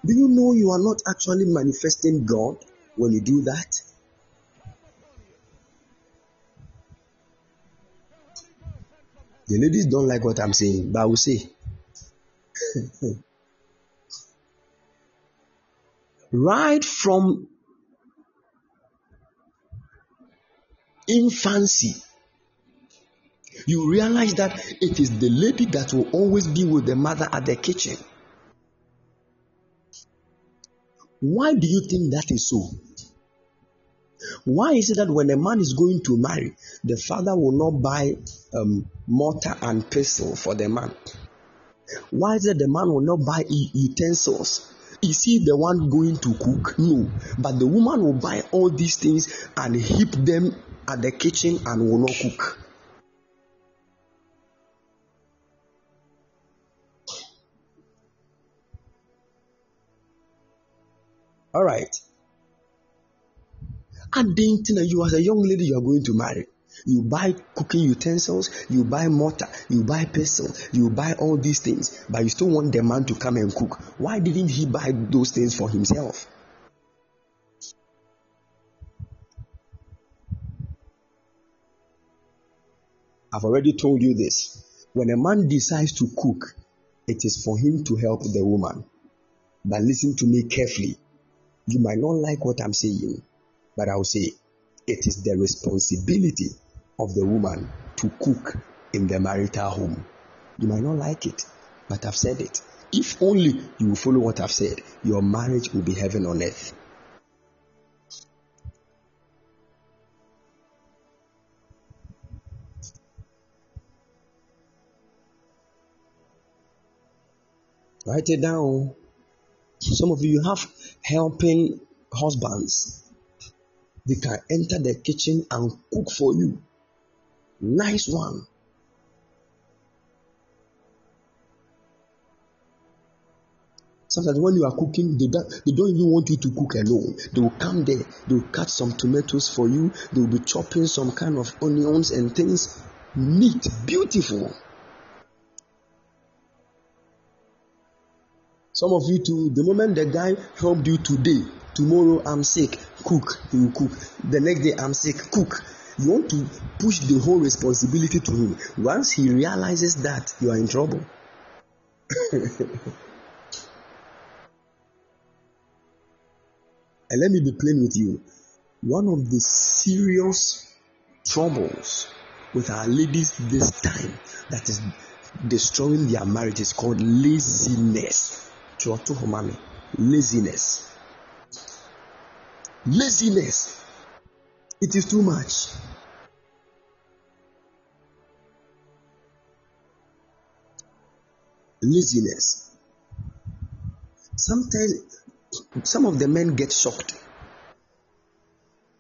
Do you know you are not actually manifesting god when you do that The ladies don't like what I'm saying, but I will say. [LAUGHS] right from infancy, you realize that it is the lady that will always be with the mother at the kitchen. Why do you think that is so? Why is it that when a man is going to marry, the father will not buy um, mortar and pestle for the man? Why is it the man will not buy utensils? Is he the one going to cook? No. But the woman will buy all these things and heap them at the kitchen and will not cook. All right adding thing you as a young lady you are going to marry? You buy cooking utensils you buy mortar you buy pestle you buy all these things but you still want the man to come and cook. Why didn't he buy those things for himself? I've already told you this. When a man decides to cook it is for him to help the woman. But listen to me carefully. You might not like what i'm saying but I'll say it is the responsibility of the woman to cook in the marital home. You might not like it, but I've said it. If only you will follow what I've said, your marriage will be heaven on earth. Write it down. Some of you have helping husbands they can enter the kitchen and cook for you. Nice one. Sometimes when you are cooking, they don't, they don't even want you to cook alone. They will come there, they will cut some tomatoes for you, they will be chopping some kind of onions and things. Neat, beautiful. Some of you too, the moment the guy helped you today, tomorrow I'm sick, cook, he will cook. The next day I'm sick, cook. You want to push the whole responsibility to him. Once he realizes that, you are in trouble. [LAUGHS] and let me be plain with you. One of the serious troubles with our ladies this time that is destroying their marriage is called laziness. Laziness laziness. It is too much. Laziness. Sometimes some of the men get shocked.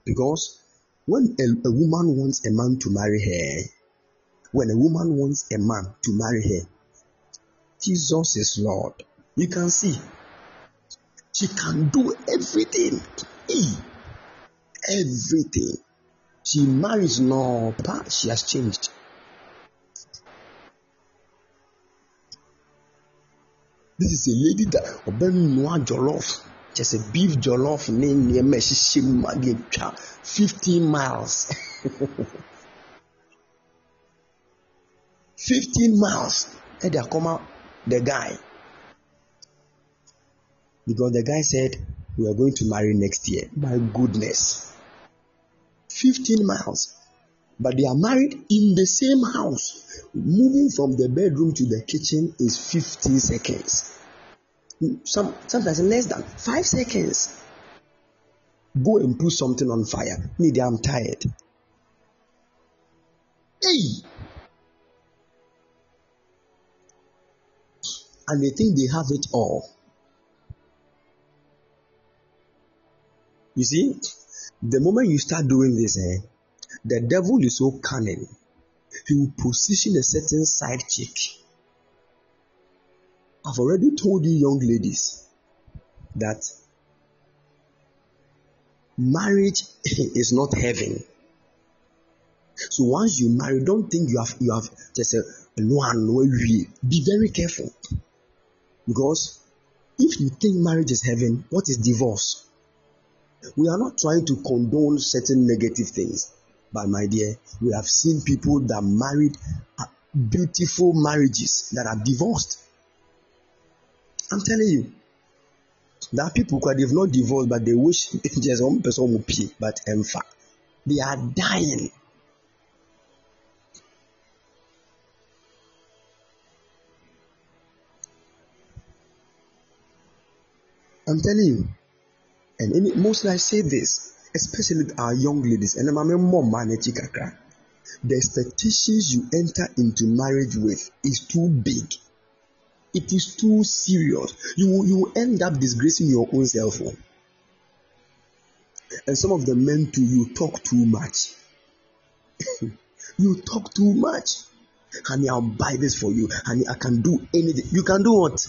Because when a, a woman wants a man to marry her, when a woman wants a man to marry her, Jesus is Lord. You can see. She can do everything. Everything. She marries no, she has changed. This is a lady that ɔbɛnoa jollof kyɛ sɛ beef jollof ne nneɛma ɛhyehyɛ mu ma de atwa fifteen miles [LAUGHS] fifteen miles ɛde akɔma the guy because the guy said we are going to marry next year my goodness fifteen miles but they are married in the same house. Moving from the bedroom to the kitchen is 15 seconds. Some sometimes less than five seconds. Go and put something on fire. Maybe I'm tired. Hey! And they think they have it all. You see, the moment you start doing this, eh, the devil is so cunning. He will position a certain side chick. I've already told you, young ladies, that marriage [LAUGHS] is not heaven. So once you marry, don't think you have you have just a one way. Be very careful. Because if you think marriage is heaven, what is divorce? We are not trying to condone certain negative things. But my dear, we have seen people that married uh, beautiful marriages that are divorced. I'm telling you. There are people who they've not divorced, but they wish [LAUGHS] just one person will pay, but in fact, they are dying. I'm telling you, and any, mostly I say this especially our young ladies and mmɔ more n'akyi kakra. The expectations you enter into marriage with is too big. It is too serious. You will you end up disgracing your own self oh. and some of the men too you talk too much. [LAUGHS] You talk too much. Honey i'll buy this for you. Honey i can do anything. You can do what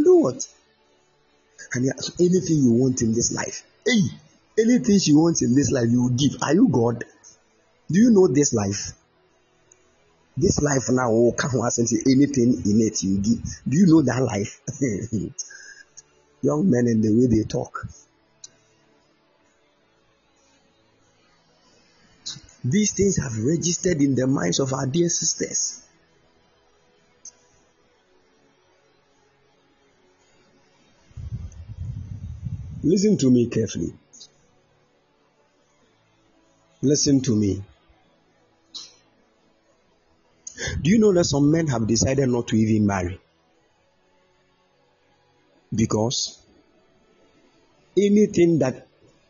do what? And anything you want in this life, hey, anything she wants in this life, you will give. Are you God? Do you know this life? This life now will come and say anything in it you give. Do you know that life? [LAUGHS] Young men and the way they talk. These things have registered in the minds of our dear sisters. Listen to me carefully. Listen to me. Do you know that some men have decided not to even marry? Because anything that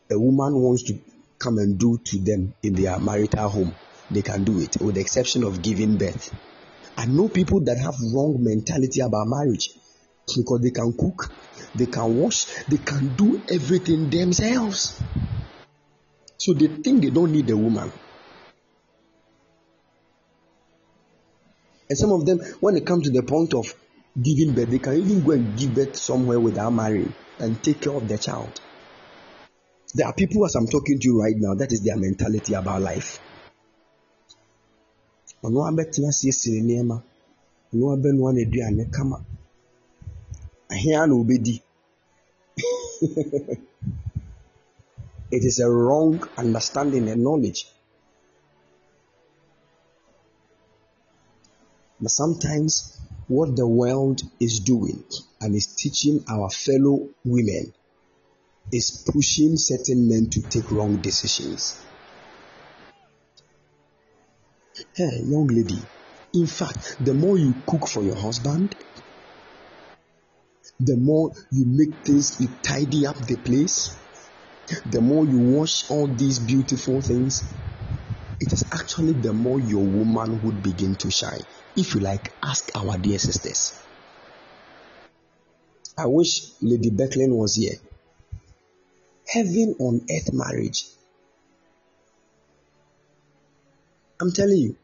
a woman wants to come and do to them in their marital home, they can do it, with the exception of giving birth. I know people that have wrong mentality about marriage because they can cook, they can wash, they can do everything themselves. So they think they don't need a woman. And some of them, when it comes to the point of giving birth, they can even go and give birth somewhere without marrying and take care of the child. There are people, as I'm talking to you right now, that is their mentality about life. Ahia na obedi. It is a wrong understanding and knowledge. But sometimes what the world is doing and is teaching our fellow women is pushing certain men to take wrong decisions. Hey young lady in fact the more you cook for your husband the more you make things, you tidy up the place, the more you wash all these beautiful things, it is actually the more your woman would begin to shine. If you like, ask our dear sisters. I wish Lady Becklin was here. Heaven on earth marriage. I'm telling you,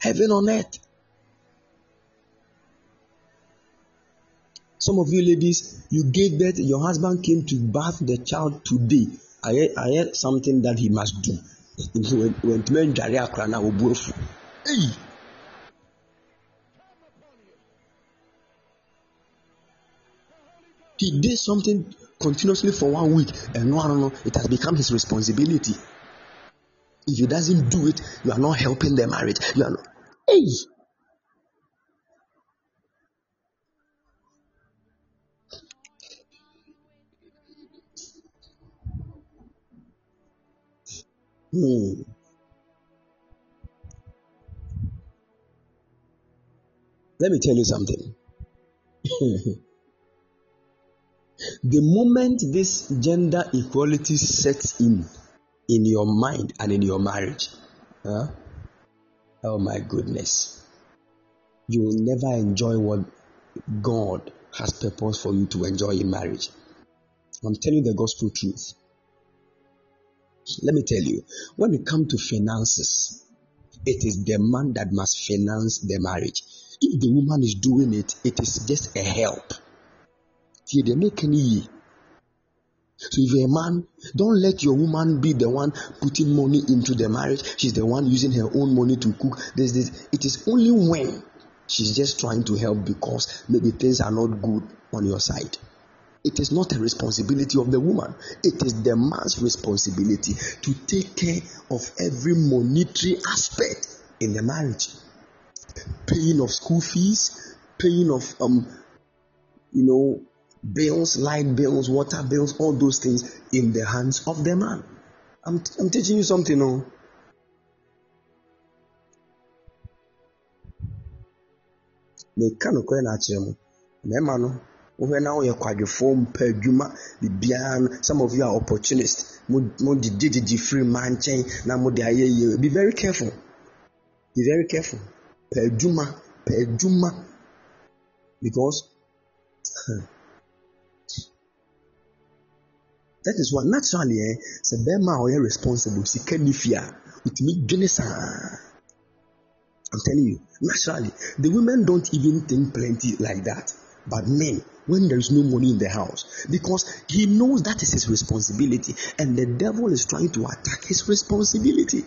heaven on earth. Some of you ladies, you gave birth, your husband came to bath the child today. I heard, I something that he must do. [LAUGHS] When men akora na! He did something continuously for one week, and no, no, no, it has become his responsibility. If he doesn't do it, you are not helping the marriage. You are not. Hey! Hmm. Let me tell you something. [LAUGHS] the moment this gender equality sets in in your mind and in your marriage, huh? oh my goodness, you will never enjoy what God has purposed for you to enjoy in marriage. I'm telling you the gospel truth. Let me tell you, when it comes to finances, it is the man that must finance the marriage. If the woman is doing it, it is just a help. So if a man, don't let your woman be the one putting money into the marriage. She's the one using her own money to cook. This, this. It is only when she's just trying to help because maybe things are not good on your side. It is not a responsibility of the woman. It is the man's responsibility to take care of every monetary aspect in the marriage. Paying of school fees, paying of um, you know, bills, light bills, water bills, all those things in the hands of the man. I'm, I'm teaching you something, no? No akyerɛ mu mmarima no wohwɛ na woyɛ kwadwofoɔ mpɛ adwuma biribiara no some of you are opportunist. Mo didi didi firi mmaa nkyɛn na mo de ayɛ yie. Be very careful. Be very careful. Pɛ adwuma pɛ adwuma. Because [LAUGHS] that is why naturally eh sɛ bɛrima a ɔyɛ responsible sika ni fi a otumi dwene saa. I'm telling you naturally the women don't even think plenty like that. But men when there is no money in the house. Because he knows that is his responsibility and the devil is trying to attack his responsibility.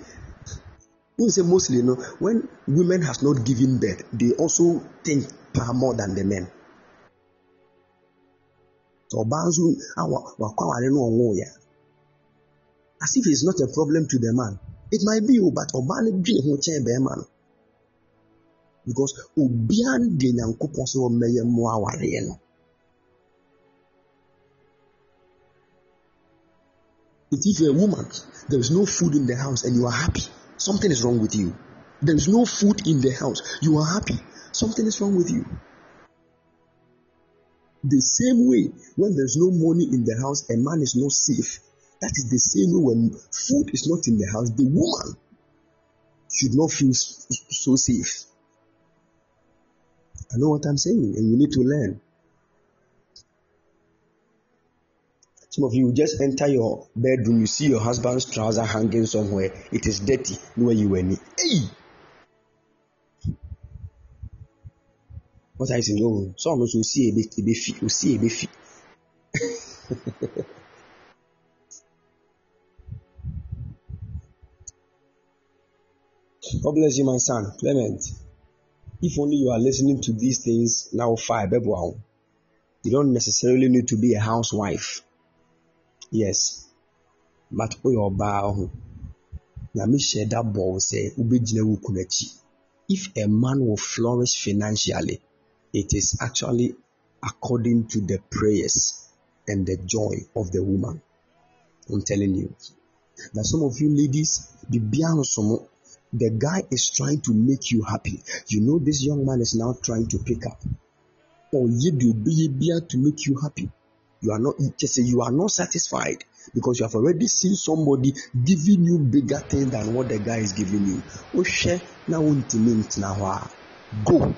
You say mostly you know when women has not given birth they also think far more than the men. Ya. As if it's not a problem to the man. It might be but ɔbaa no dwe ne ho kyɛn bɛrima no because obiara de nyankopɔn sɛ If you're a woman, there is no food in the house and you are happy, something is wrong with you. There is no food in the house, you are happy, something is wrong with you. The same way, when there's no money in the house, a man is not safe. That is the same way when food is not in the house, the woman should not feel so safe. I know what I'm saying, and you need to learn. Some of you just enter your bedroom, you see your husband's trouser hanging somewhere, it is dirty, where you were. Hey! What I say, no, some of you see a bit, a bit, see a bit. [LAUGHS] God bless you, my son, Clement. If only you are listening to these things now, five, you don't necessarily need to be a housewife yes. But woyɛ ɔbaa ho nyame hyɛ da bɔ wo sɛ wobɛgyina wo kunu akyi if a man will flourish financially it is actually according to the prayers and the joy of the woman. I'm telling you. Now some of you ladies biribiara nso mo the guy is trying to make you happy. You know this young man is now trying to pick up. Or you do be to make you happy you are not just you are not satisfied because you have already seen somebody giving you bigger things than what the guy is giving you. Wohwɛ na wontumi ntena hɔ a go.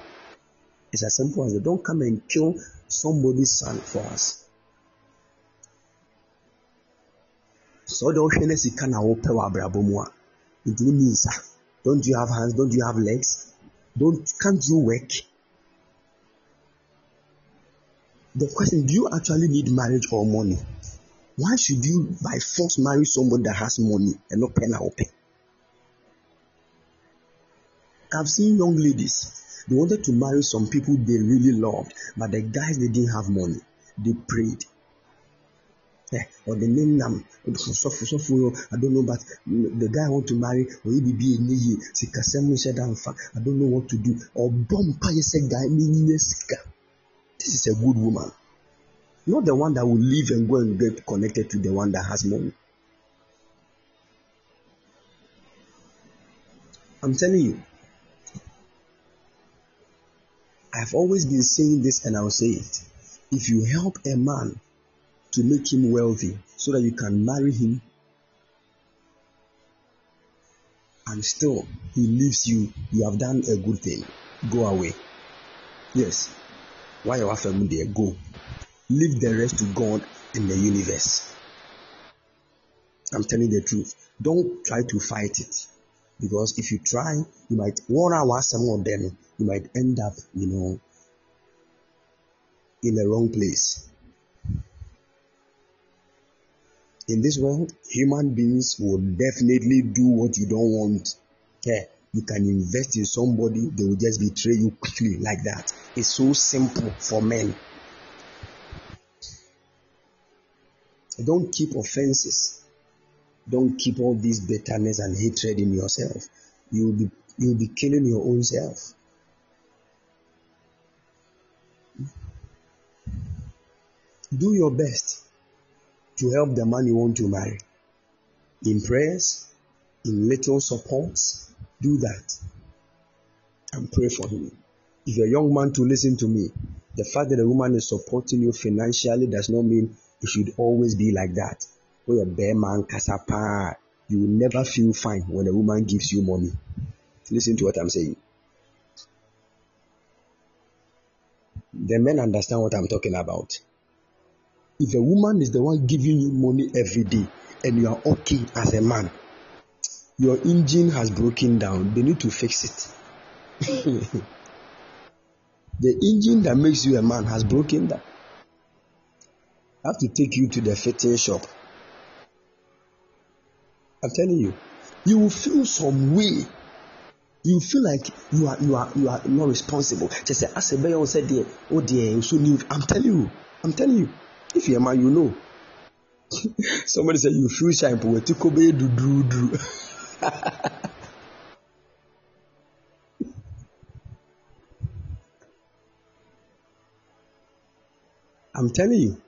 It's as simple as that. Don't come and kill somebody's son for us. So ɔde wohwɛ na sika na wopɛ wɔ abrabɔ mu a ntumi. Don't you have hands? Don't you have legs? Don't can't you work? The question: Do you actually need marriage or money? Why should you by force marry somebody that has money and not pen or pay? I've seen young ladies, they wanted to marry some people they really loved, but the guys they didn't have money. They prayed. Eh, or the name nam I don't know but the guy I want to marry or he be I don't know what to do or bomb guy is a good woman not the one that will leave and go and get connected to the one that has money. I'm telling you. I've always been saying this and I'll say it. If you help a man to make him wealthy so that you can marry him and still he leaves you, you have done a good thing. Go away. Yes. Why you have there? Go. Leave the rest to God in the universe. I'm telling the truth. Don't try to fight it. Because if you try, you might one hour some of them, you might end up, you know, in the wrong place. In this world, human beings will definitely do what you don't want. Yeah, you can invest in somebody, they will just betray you quickly like that. It's so simple for men. Don't keep offenses. Don't keep all this bitterness and hatred in yourself. You'll be you'll be killing your own self. Do your best to help the man you want to marry. In prayers, in little supports, do that. And pray for him. If you're a young man to listen to me, the fact that a woman is supporting you financially does not mean it should always be like that. When a bear man kasapa, you will never feel fine when a woman gives you money. Listen to what I'm saying. The men understand what I'm talking about. If a woman is the one giving you money every day and you are okay as a man, your engine has broken down. They need to fix it. [LAUGHS] the engine that makes you a man has broken down. I have to take you to the fitting shop. I'm telling you, you will feel some way. You feel like you are you are you are not responsible. Just say, as a there, oh dear, so new. I'm telling you, I'm telling you. If you're a man, you know. [LAUGHS] Somebody said you feel shy, but we took do do do. [LAUGHS] [LAUGHS] I'm telling you.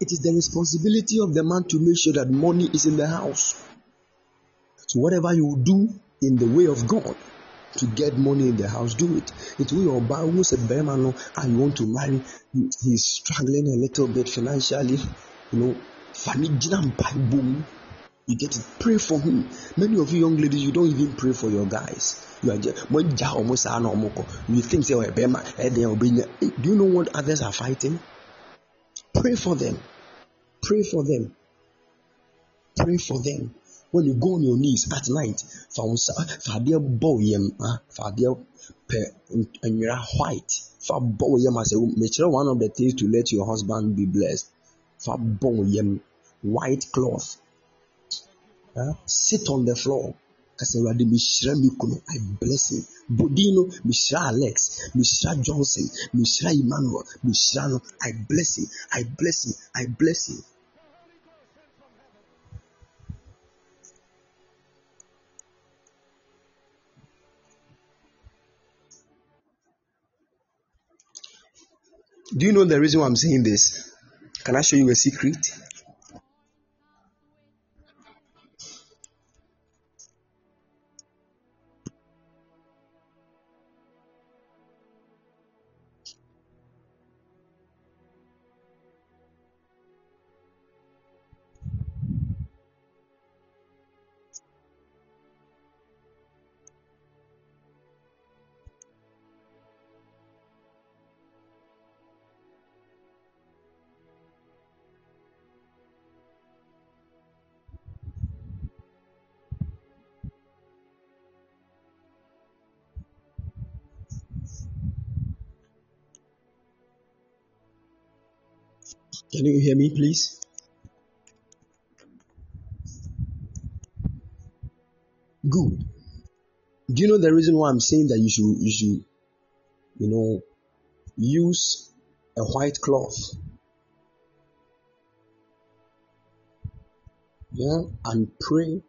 It is the responsibility of the man to make sure that money is in the house. So whatever you do in the way of God to get money in the house, do it. It will your bar who's a man and you want to marry, he's struggling a little bit financially, you know. You get to pray for him. Many of you young ladies, you don't even pray for your guys. You are just you think oh, do you know what others are fighting? Pray for them. Pray for them. Pray for them. When you go on your knees at night, fadeɛ bɔ yam ah fadeɛ white yam asɛ mekyerɛ one of the things to let your husband be blessed bɔ yam white cloth sit on the floor kasa awurade mehyira me i bless him bodin no alex mehyira johnson mehyira emmanuel mehyira no i bless him i bless him i bless him. Do you know the reason why I'm saying this? Can I show you a secret? Can you hear me, please? Good. Do you know the reason why I'm saying that you should you should you know use a white cloth yeah and pray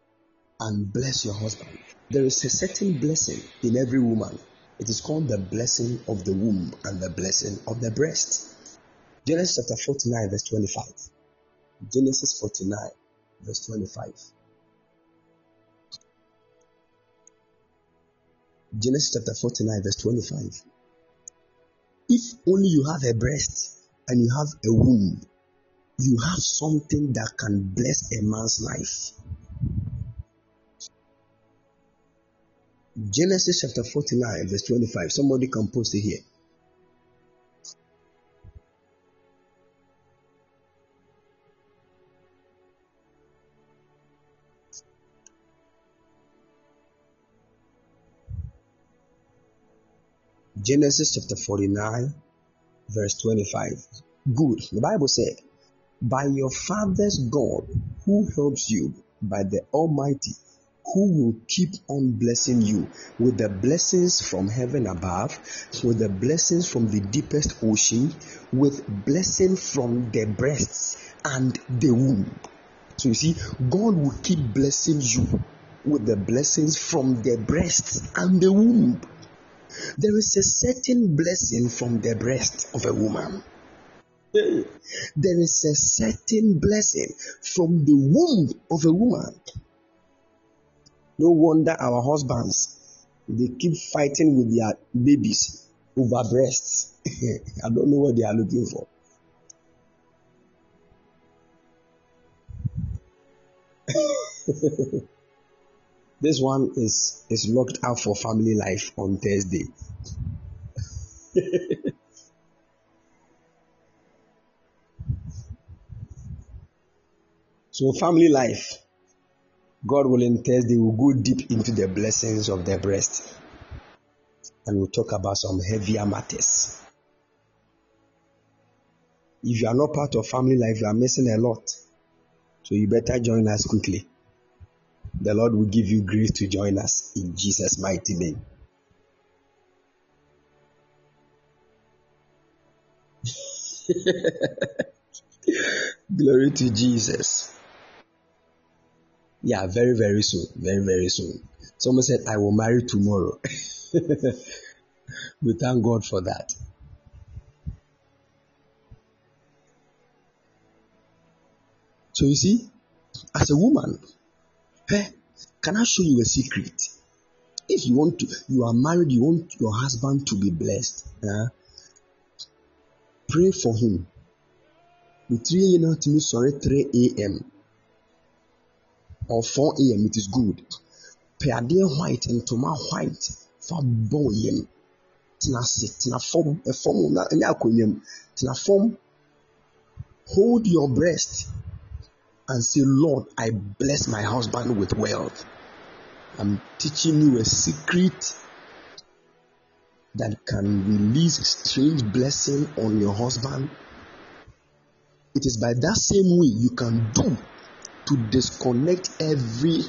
and bless your husband there is a certain blessing in every woman it is called the blessing of the womb and the blessing of the breast genesis chapter 49 verse 25 genesis 49 verse 25 Genesis chapter 49, verse 25. If only you have a breast and you have a womb, you have something that can bless a man's life. Genesis chapter 49, verse 25. Somebody can post it here. Genesis chapter 49, verse 25. Good. The Bible said, By your father's God who helps you, by the Almighty who will keep on blessing you with the blessings from heaven above, with the blessings from the deepest ocean, with blessing from the breasts and the womb. So you see, God will keep blessing you with the blessings from the breasts and the womb. There is a certain blessing from the breast of a woman. There is a certain blessing from the womb of a woman. No wonder our husbands they keep fighting with their babies over breasts. [LAUGHS] I don't know what they are looking for. [LAUGHS] This one is is locked out for family life on Thursday. [LAUGHS] so family life, God willing, Thursday will go deep into the blessings of the breast, and we'll talk about some heavier matters. If you are not part of family life, you are missing a lot. So you better join us quickly. The Lord will give you grace to join us in Jesus' mighty name. [LAUGHS] Glory to Jesus. Yeah, very, very soon. Very, very soon. Someone said, I will marry tomorrow. [LAUGHS] we thank God for that. So you see, as a woman, Hey, can I show you a secret? If you want to, you are married, you want your husband to be blessed. Uh, pray for him. Between you know to me, sorry, 3 a.m. or 4 a.m. It is good. Peadeɛ white ntoma white fa bɔ yam tena ase mu tena fam hold your breast and say, Lord, I bless my husband with wealth. I'm teaching you a secret that can release strange blessing on your husband. It is by that same way you can do to disconnect every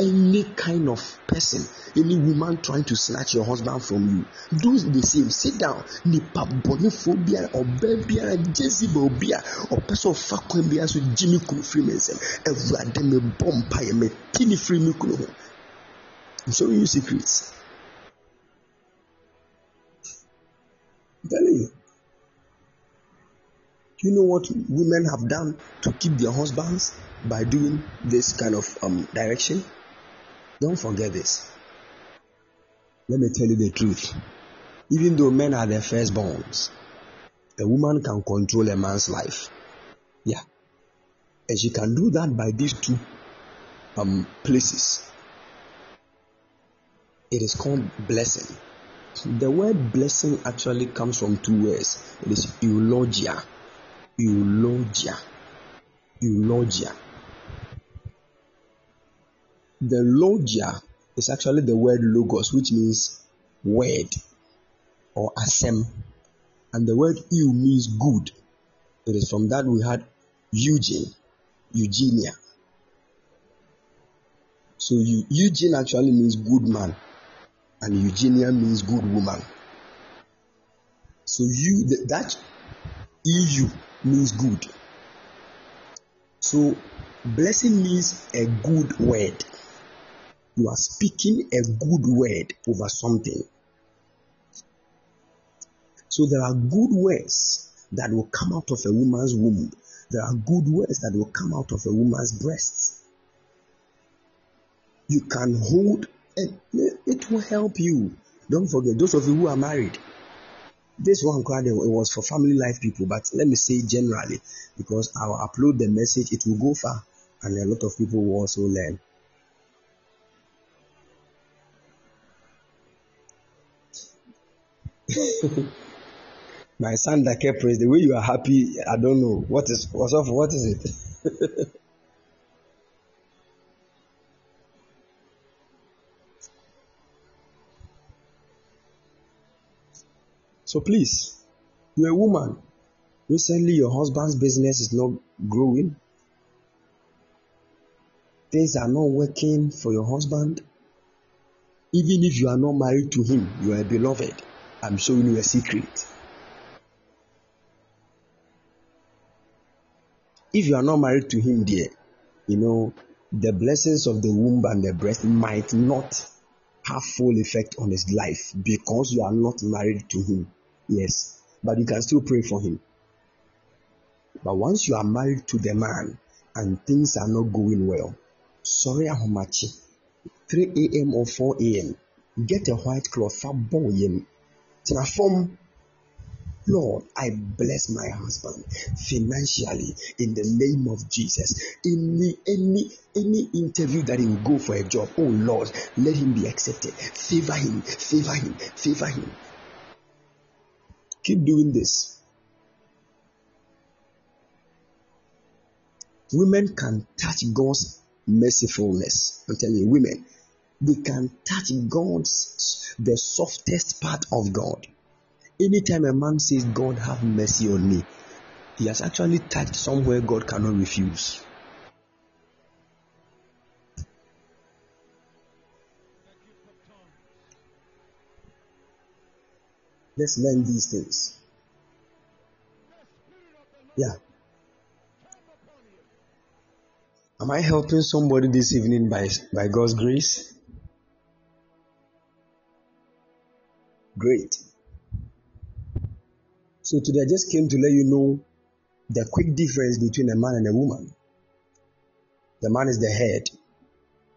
any kind of person, any woman trying to snatch your husband from you, do the same. Sit down. Nipa bɔnefo biara, ɔbaa biara, Jezebel biara, ɔpɛ sɛ ɔfa kwan biara so gye me kunu firi me nsam. Awurade me bɔ mpaeɛ, me ti ne firi. I'm showing you secrets. I'm you. Do you know what women have done to keep their husbands by doing this kind of um, direction? Don't forget this. Let me tell you the truth. Even though men are the firstborns, a woman can control a man's life. Yeah. And she can do that by these two um, places. It is called blessing. The word blessing actually comes from two words. It is eulogia. Eulogia. Eulogia. The logia is actually the word logos, which means word or asem, and the word eu means good. It is from that we had Eugene, Eugenia. So Eugene actually means good man, and Eugenia means good woman. So you that EU means good. So blessing means a good word. You are speaking a good word over something. So there are good words that will come out of a woman's womb. There are good words that will come out of a woman's breasts. You can hold and it will help you. Don't forget, those of you who are married, this one card it was for family life people, but let me say generally, because I'll upload the message, it will go far, and a lot of people will also learn. [LAUGHS] My son that kept praise, the way you are happy, I don't know. What is what's up, What is it? [LAUGHS] so please, you're a woman. Recently, your husband's business is not growing. Things are not working for your husband. Even if you are not married to him, you are a beloved. I'm showing you a secret. if you are not married to him dear you know the blessings of the womb and the breast might not have full effect on his life because you are not married to him yes but you can still pray for him but once you are married to the man and things are not going well sorry ahomachi 3 a.m or 4 a.m get a white cloth fa bɔ tena Lord, I bless my husband financially in the name of Jesus. Any any any interview that he will go for a job, oh Lord, let him be accepted. Favor him, favor him, favor him. Keep doing this. Women can touch God's mercifulness. I'm telling you, women, they can touch God's the softest part of God. Anytime a man says, God have mercy on me, he has actually touched somewhere God cannot refuse. Let's learn these things. Yeah. Am I helping somebody this evening by, by God's grace? Great. So today I just came to let you know the quick difference between a man and a woman. The man is the head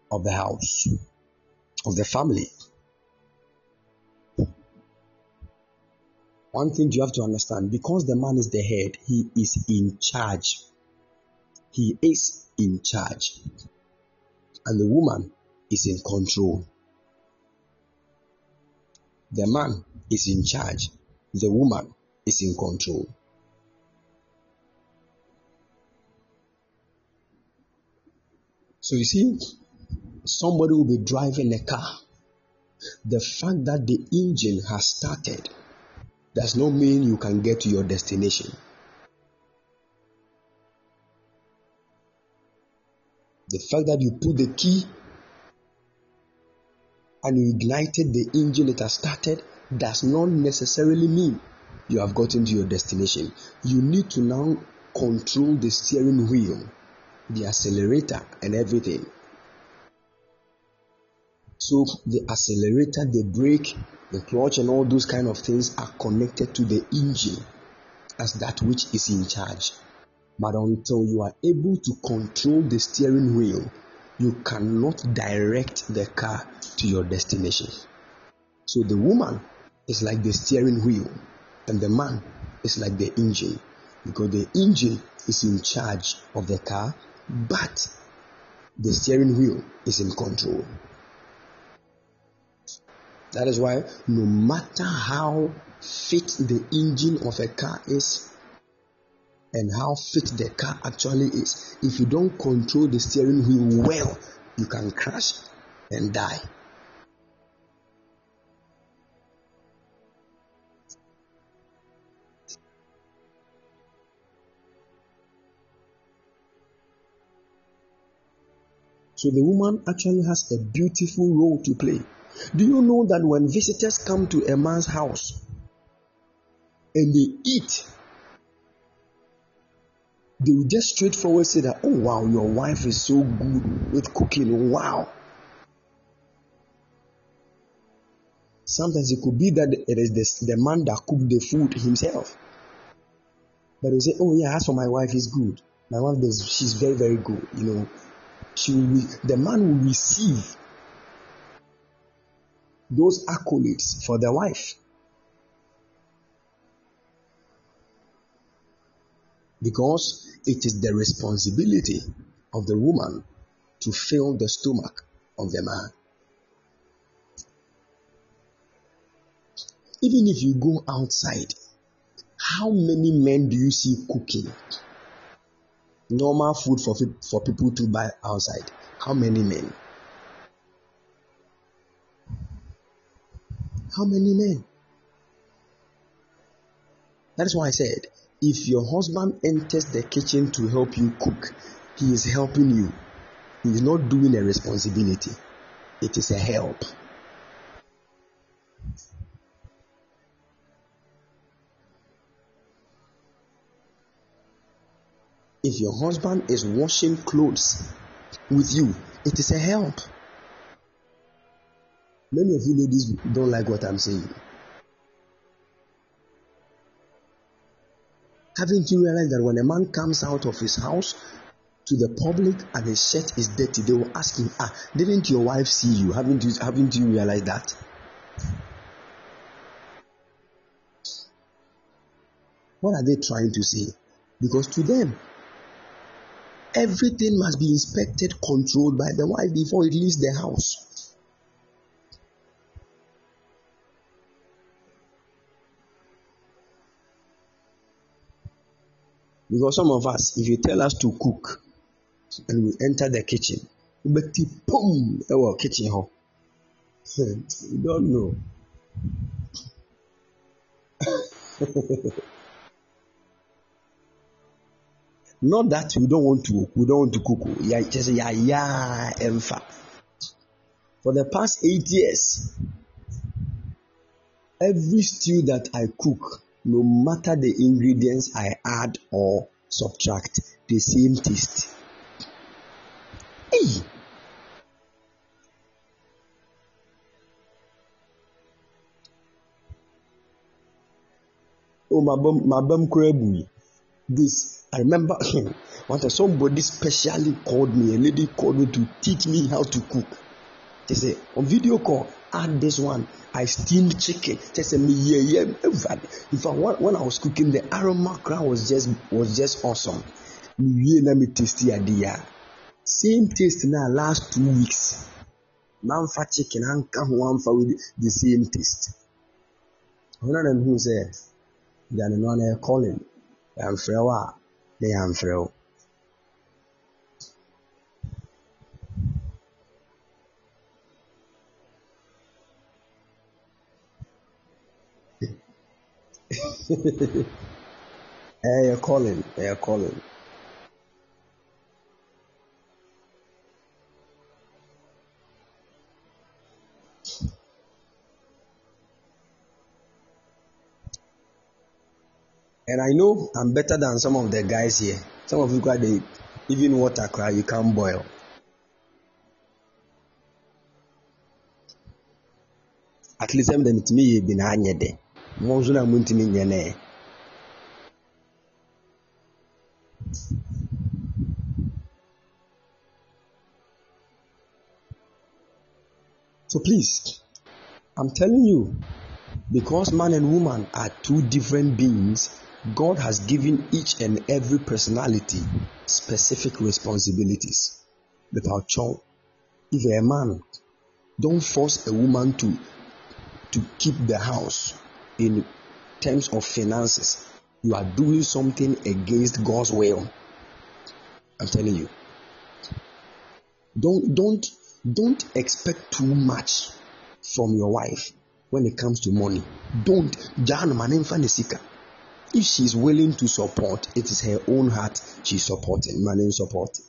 of the house, of the family. One thing you have to understand because the man is the head, he is in charge. He is in charge. And the woman is in control. The man is in charge. The woman is in control. So you see, somebody will be driving a car. The fact that the engine has started does not mean you can get to your destination. The fact that you put the key and you ignited the engine, it has started, does not necessarily mean you have gotten to your destination. You need to now control the steering wheel, the accelerator, and everything. So the accelerator, the brake, the clutch, and all those kind of things are connected to the engine as that which is in charge. But until you are able to control the steering wheel, you cannot direct the car to your destination. So the woman is like the steering wheel and the man is like the engine because the engine is in charge of the car, but the steering wheel is in control. That is why no matter how fit the engine of a car is and how fit the car actually is. If you don't control the steering wheel well, you can crash and die. So the woman actually has a beautiful role to play. Do you know that when visitors come to a man's house and they eat, they will just straightforward say that, oh wow, your wife is so good with cooking. Wow. Sometimes it could be that it is the, the man that cooked the food himself. But they say, oh yeah, as for my wife, is good. My wife, does, she's very, very good. You know, she will, the man will receive those accolades for the wife. Because it is the responsibility of the woman to fill the stomach of the man. Even if you go outside, how many men do you see cooking? Normal food for, for people to buy outside. How many men? How many men? That is why I said, if your husband enters the kitchen to help you cook, he is helping you. He is not doing a responsibility, it is a help. If your husband is washing clothes with you, it is a help. Many of you ladies don't like what I'm saying. Haven't you realized that when a man comes out of his house to the public and his shirt is dirty, they will ask him, Ah, didn't your wife see you? Haven't you haven't you realized that? What are they trying to say? Because to them, everything must be inspected, controlled by the wife before it leaves the house. Because some of us, if you tell us to cook and we enter the kitchen, but boom, our kitchen hall. [LAUGHS] you don't know. [LAUGHS] Not that we don't want to, we don't want to cook. Yeah, just yeah, yeah, emfa. For the past eight years, every stew that I cook, no matter the ingredients I add or subtract, the same taste. Hey! Oh, my bum, my bum crabby. This, I remember [LAUGHS] time somebody specially called me, a lady called me to teach me how to cook. They say, on video call, add this one. I steamed chicken. Just say me yeah yeah. In fact, when I was cooking, the aroma crowd was just was just awesome. Me yeah, let me taste the idea. Same taste now last two weeks. man, Mamfa chicken and for with the same taste. One of them who say, "Then no one calling." I'm frail. They am frail. [LAUGHS] Eh, hey, calling. Hey, calling. And I know I'm better than some of the guys here. Some of you the even water cry you can't boil. At least I'm the me be nso na. So please, I'm telling you, because man and woman are two different beings, God has given each and every personality specific responsibilities. Without child, if a man, don't force a woman to to keep the house in terms of finances. You are doing something against God's will. I'm telling you. Don't don't don't expect too much from your wife when it comes to money. Don't. If she's willing to support, it is her own heart she's supporting, money supporting.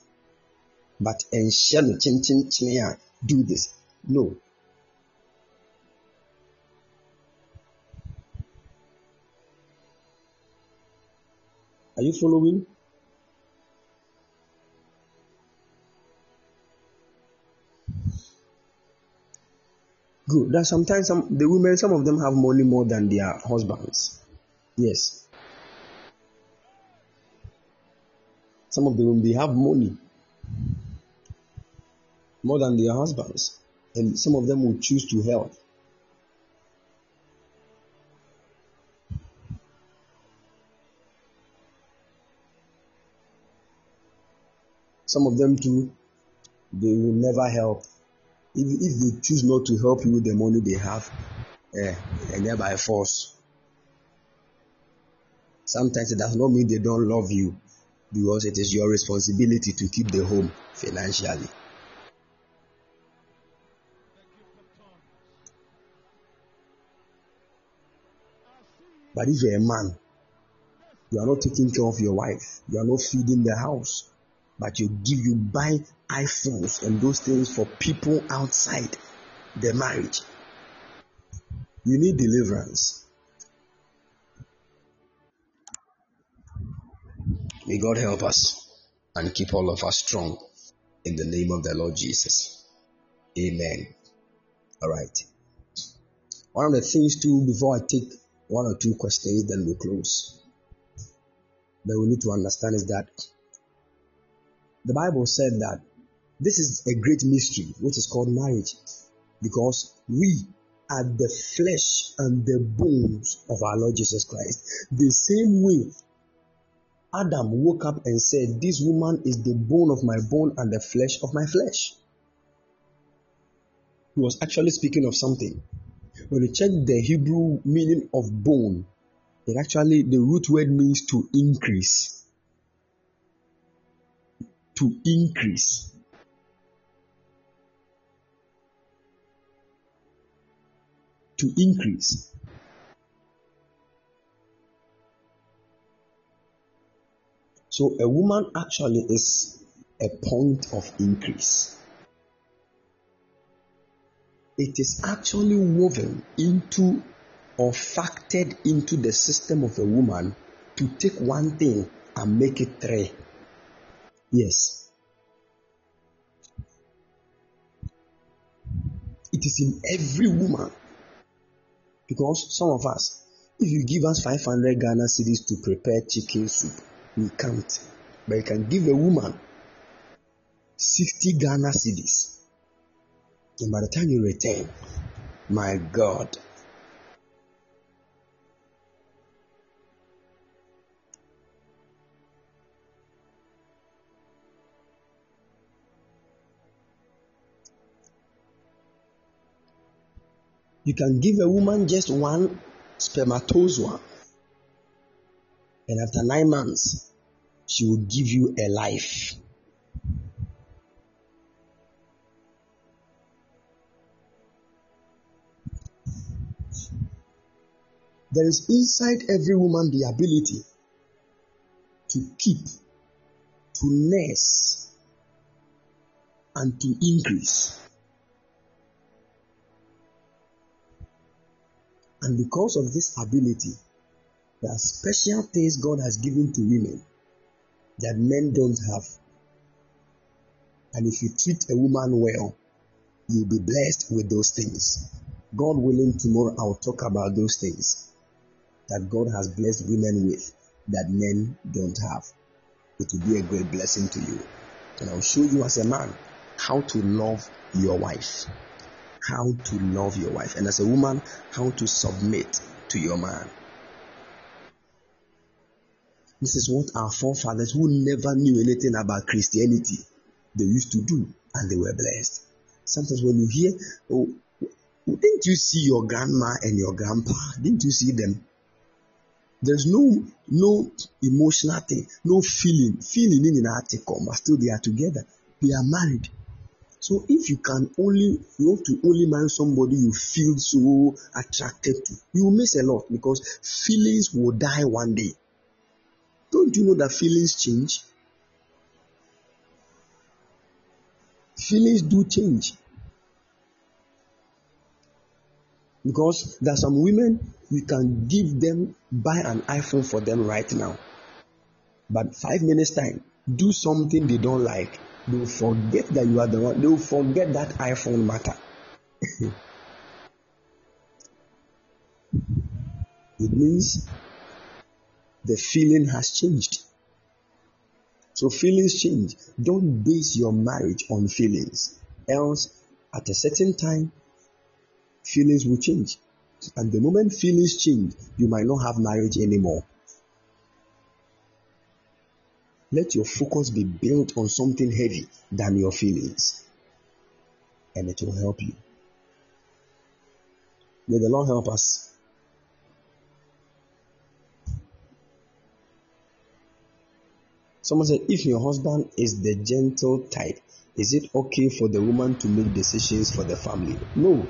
but ɛnhyɛ no kyenkyenkyene a do this no are you following? Good. That sometimes some the women some of them have money more than their husbands. Yes. Some of them they have money more than their husbands, and some of them will choose to help. Some of them too, they will never help. If, if they choose not to help you with the money they have, eh, and they're by force. Sometimes it does not mean they don't love you because it is your responsibility to keep the home financially. But if you're a man, you are not taking care of your wife, you are not feeding the house, but you give you buy iPhones and those things for people outside the marriage. You need deliverance. May God help us and keep all of us strong in the name of the Lord Jesus. Amen. All right. One of the things too, before I take one or two questions, then we close. That we need to understand is that the Bible said that this is a great mystery, which is called marriage, because we are the flesh and the bones of our Lord Jesus Christ. The same way Adam woke up and said, This woman is the bone of my bone and the flesh of my flesh. He was actually speaking of something. When you check the Hebrew meaning of bone, it actually the root word means to increase. To increase. To increase. So a woman actually is a point of increase it is actually woven into or factored into the system of a woman to take one thing and make it three. Yes. It is in every woman. Because some of us, if you give us 500 Ghana cedis to prepare chicken soup, we can't. But you can give a woman 60 Ghana cedis and by the time you return, my God, you can give a woman just one spermatozoa, and after nine months, she will give you a life. There is inside every woman the ability to keep, to nurse, and to increase. And because of this ability, there are special things God has given to women that men don't have. And if you treat a woman well, you'll be blessed with those things. God willing, tomorrow I'll talk about those things that God has blessed women with that men don't have. It will be a great blessing to you. And I'll show you as a man how to love your wife. How to love your wife. And as a woman, how to submit to your man. This is what our forefathers who never knew anything about Christianity they used to do and they were blessed. Sometimes when you hear, oh, didn't you see your grandma and your grandpa? Didn't you see them? There's no no emotional thing, no feeling. Feeling in an come, but still they are together. They are married. So if you can only you want to only marry somebody you feel so attracted to, you miss a lot because feelings will die one day. Don't you know that feelings change? feelings do change. Because there are some women you can give them buy an iPhone for them right now. But five minutes time, do something they don't like. They'll forget that you are the one, they'll forget that iPhone matter. [LAUGHS] it means the feeling has changed. So feelings change. Don't base your marriage on feelings. Else, at a certain time, feelings will change. And the moment feelings change, you might not have marriage anymore. Let your focus be built on something heavy than your feelings. And it will help you. May the Lord help us. Someone said, if your husband is the gentle type, is it okay for the woman to make decisions for the family? No.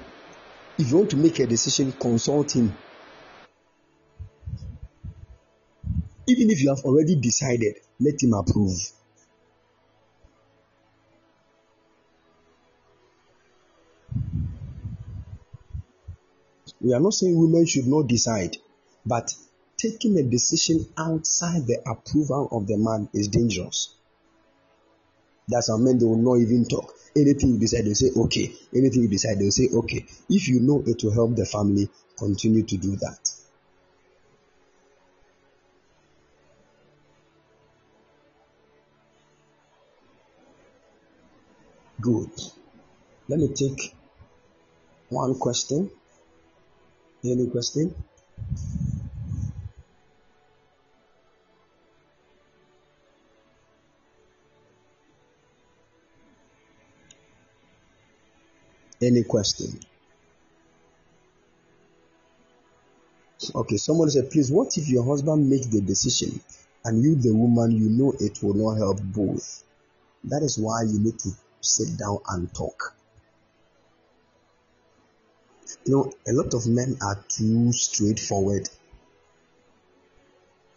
If you want to make a decision, consult him. Even if you have already decided, let him approve. We are not saying women should not decide, but taking a decision outside the approval of the man is dangerous. That's how men they will not even talk. Anything you decide, they say okay. Anything you decide, they'll say okay. If you know it will help the family, continue to do that. Good. Let me take one question. Any question? Any question? Okay, someone said, please, what if your husband makes the decision and you, the woman, you know it will not help both? That is why you need to sit down and talk. You know, a lot of men are too straightforward.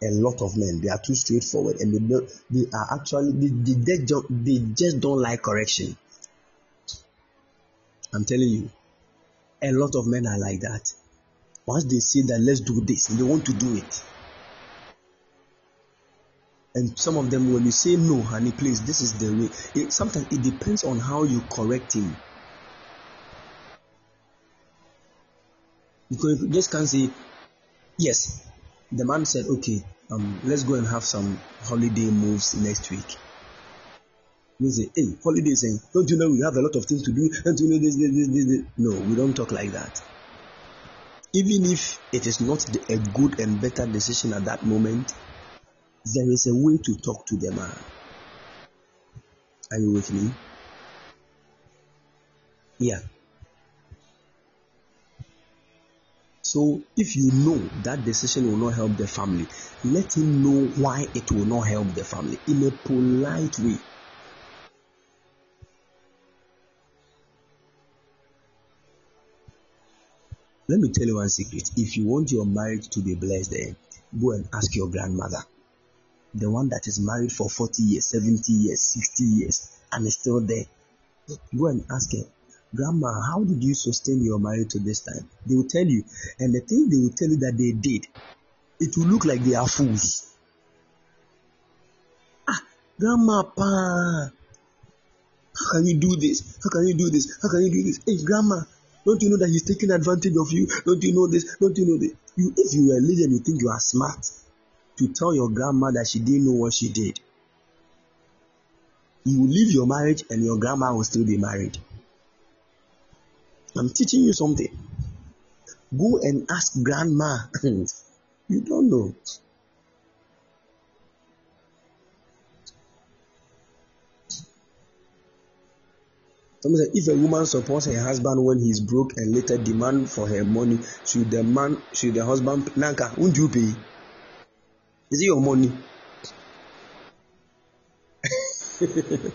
A lot of men, they are too straightforward and they, don't, they are actually, they, they, they, just, they just don't like correction. I'm telling you, a lot of men are like that. Once they say that let's do this, they want to do it. And some of them, when you say no, honey, please, this is the way. It, sometimes it depends on how you correct him. Because you just can't say, yes. The man said, okay, um, let's go and have some holiday moves next week. You say, hey, holidays, and don't you know we have a lot of things to do? Don't you know this, this, this, this? No, we don't talk like that. Even if it is not a good and better decision at that moment, there is a way to talk to the man. Are you with me? Yeah. So if you know that decision will not help the family, let him know why it will not help the family in a polite way. Let me tell you one secret. If you want your marriage to be blessed, then go and ask your grandmother. The one that is married for 40 years, 70 years, 60 years, and is still there. Go and ask her, Grandma, how did you sustain your marriage to this time? They will tell you. And the thing they will tell you that they did, it will look like they are fools. Ah, Grandma, pa, how can you do this? How can you do this? How can you do this? Hey, Grandma, don't you know that he's taking advantage of you? Don't you know this? Don't you know this? You, if you were a lady and you think you are smart to tell your grandma that she didn't know what she did, you will leave your marriage and your grandma will still be married. I'm teaching you something. Go and ask grandma. you don't know. Someone said, if a woman supports her husband when he's broke and later demand for her money, should the man, should the husband, Nanka, won't you pay? Is it your money? if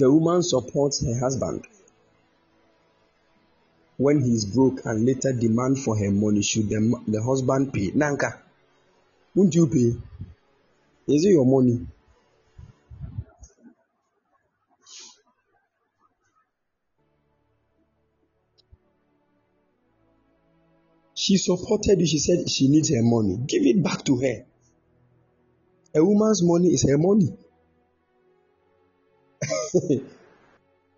a woman supports her husband when he's broke and later demand for her money, should the, the husband pay? Nanka, won't you pay? Is it your money? She supported you. She said she needs her money. Give it back to her. A woman's money is her money. [LAUGHS]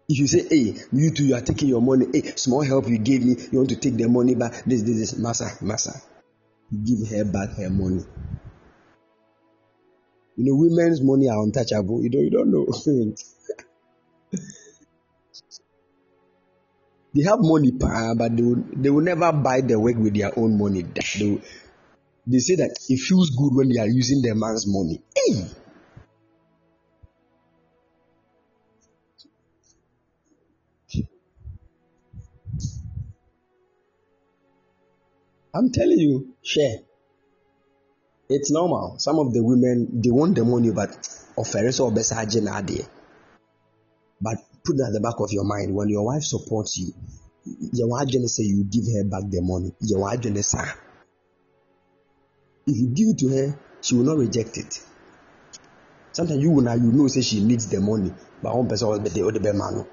if you say, hey, you two, you are taking your money. Hey, small help you gave me. You want to take the money back. This, this, this. Massa, massa. Give her back her money. You know, women's money are untouchable. You don't, you don't know. [LAUGHS] they have money, but they will, they will never buy the work with their own money. They, will, they say that it feels good when they are using the man's money. Hey! I'm telling you, share. It's normal. Some of the women they want the money, but oh, offer or oh, best But put that at the back of your mind. When your wife supports you, your wife say you give her back the money. Your wife say if you give it to her, she will not reject it. Sometimes you will now you know say she needs the money, but one person will be the other man.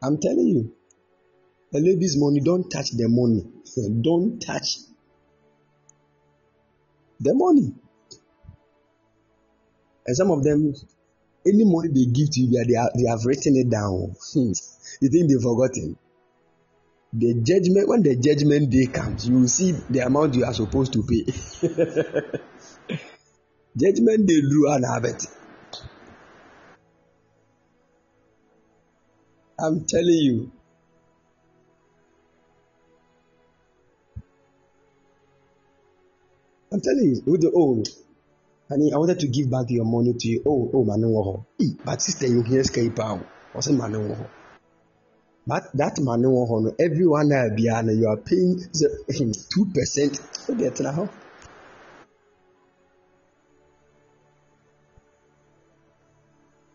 I'm telling you, a lady's money, don't touch the money. [LAUGHS] Don't touch the money. And some of them, any money they give to you, they, are, they have written it down. Hmm. you think they've forgotten? The judgment, when the judgment day comes, you will see the amount you are supposed to pay. [LAUGHS] judgment day drew an habit. I'm telling you. I'm telling you, with the oh, honey, I wanted to give back your money to you. Oh, oh, man, no, but sister, you hear pound. I said, man, no, but that man, no, everyone now be you are paying [LAUGHS] two percent. Forget. now.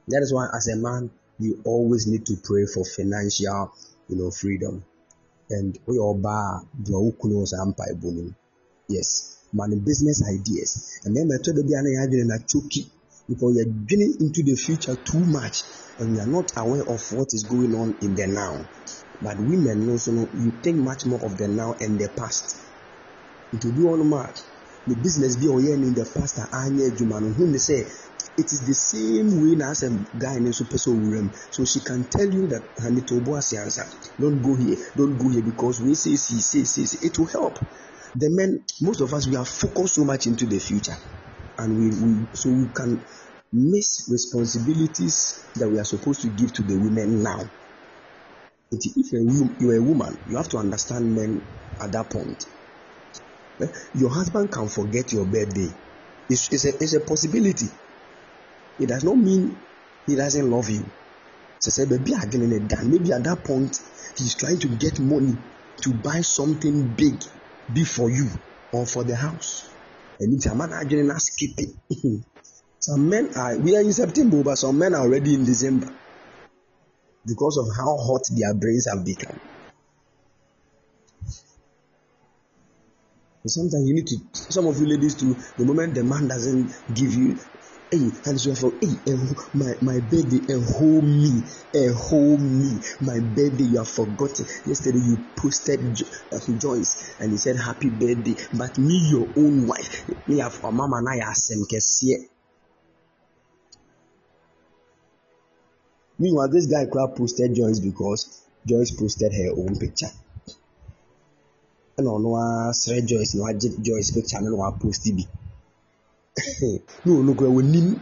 That is why, as a man, you always need to pray for financial, you know, freedom. And we all bar Yes, money business ideas. And then I told the Biana Yadin and Chuki because you're getting into the future too much and you're not aware of what is going on in the now. But women also know you think much more of the now and the past. It will be on much. The business be in the past, I need you man who say it is the same way na as a guy ne nso pɛ owura so she can tell you that honey to obo ase ansa don't go here don't go here because we say see say say say it will help the men most of us we are focused so much into the future. And we, we so we can miss responsibilities that we are supposed to give to the women now. If you are a woman you have to understand men at that point. Eh, your husband can forget your birthday. It's, it's, a, it's a possibility. It does not mean he doesn't love you. So say, again Maybe at that point, he's trying to get money to buy something big, big for you or for the house. And it's a man again and skip some men are, we are in September, but some men are already in December because of how hot their brains have become. sometimes you need to, some of you ladies too, the moment the man doesn't give you Hey, and for hey, my my birthday, and hold me, and hold me, my birthday. You have forgotten. Yesterday you posted uh, Joyce, and he said happy birthday. But me, your own wife, me have a mama na ya asem kesiye. Meanwhile, this guy crowd posted Joyce because Joyce posted her own picture. ɔno ara srɛ Joyce na wagye Joyce picture no na wapost bi. [COUGHS] no, look, we need,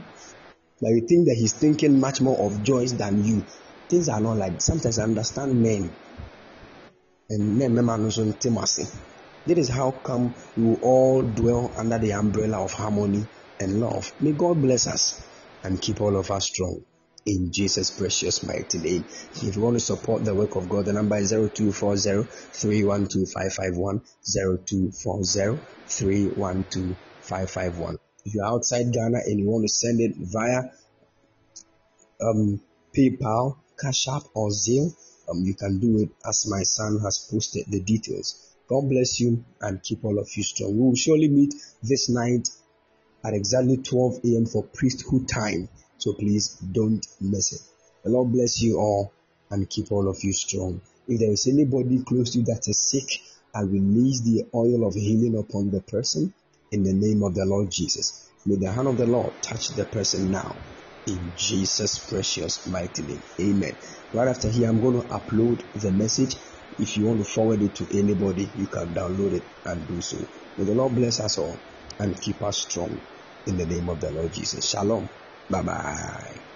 but you think that he's thinking much more of Joyce than you. Things are not like sometimes I understand men and men men also intimacy. That is how come we all dwell under the umbrella of harmony and love. May God bless us and keep all of us strong. In Jesus' precious mighty name. If you want to support the work of God, the number is 0240 312 551. 0240 312 551. If you're outside Ghana and you want to send it via um, PayPal, Cash App, or Zelle, um, you can do it as my son has posted the details. God bless you and keep all of you strong. We will surely meet this night at exactly 12 a.m. for priesthood time. So please don't miss it. The Lord bless you all and keep all of you strong. If there is anybody close to you that is sick, I release the oil of healing upon the person in the name of the Lord Jesus. May the hand of the Lord touch the person now in Jesus' precious mighty name. Amen. Right after here, I'm going to upload the message. If you want to forward it to anybody, you can download it and do so. May the Lord bless us all and keep us strong in the name of the Lord Jesus. Shalom. Bye bye.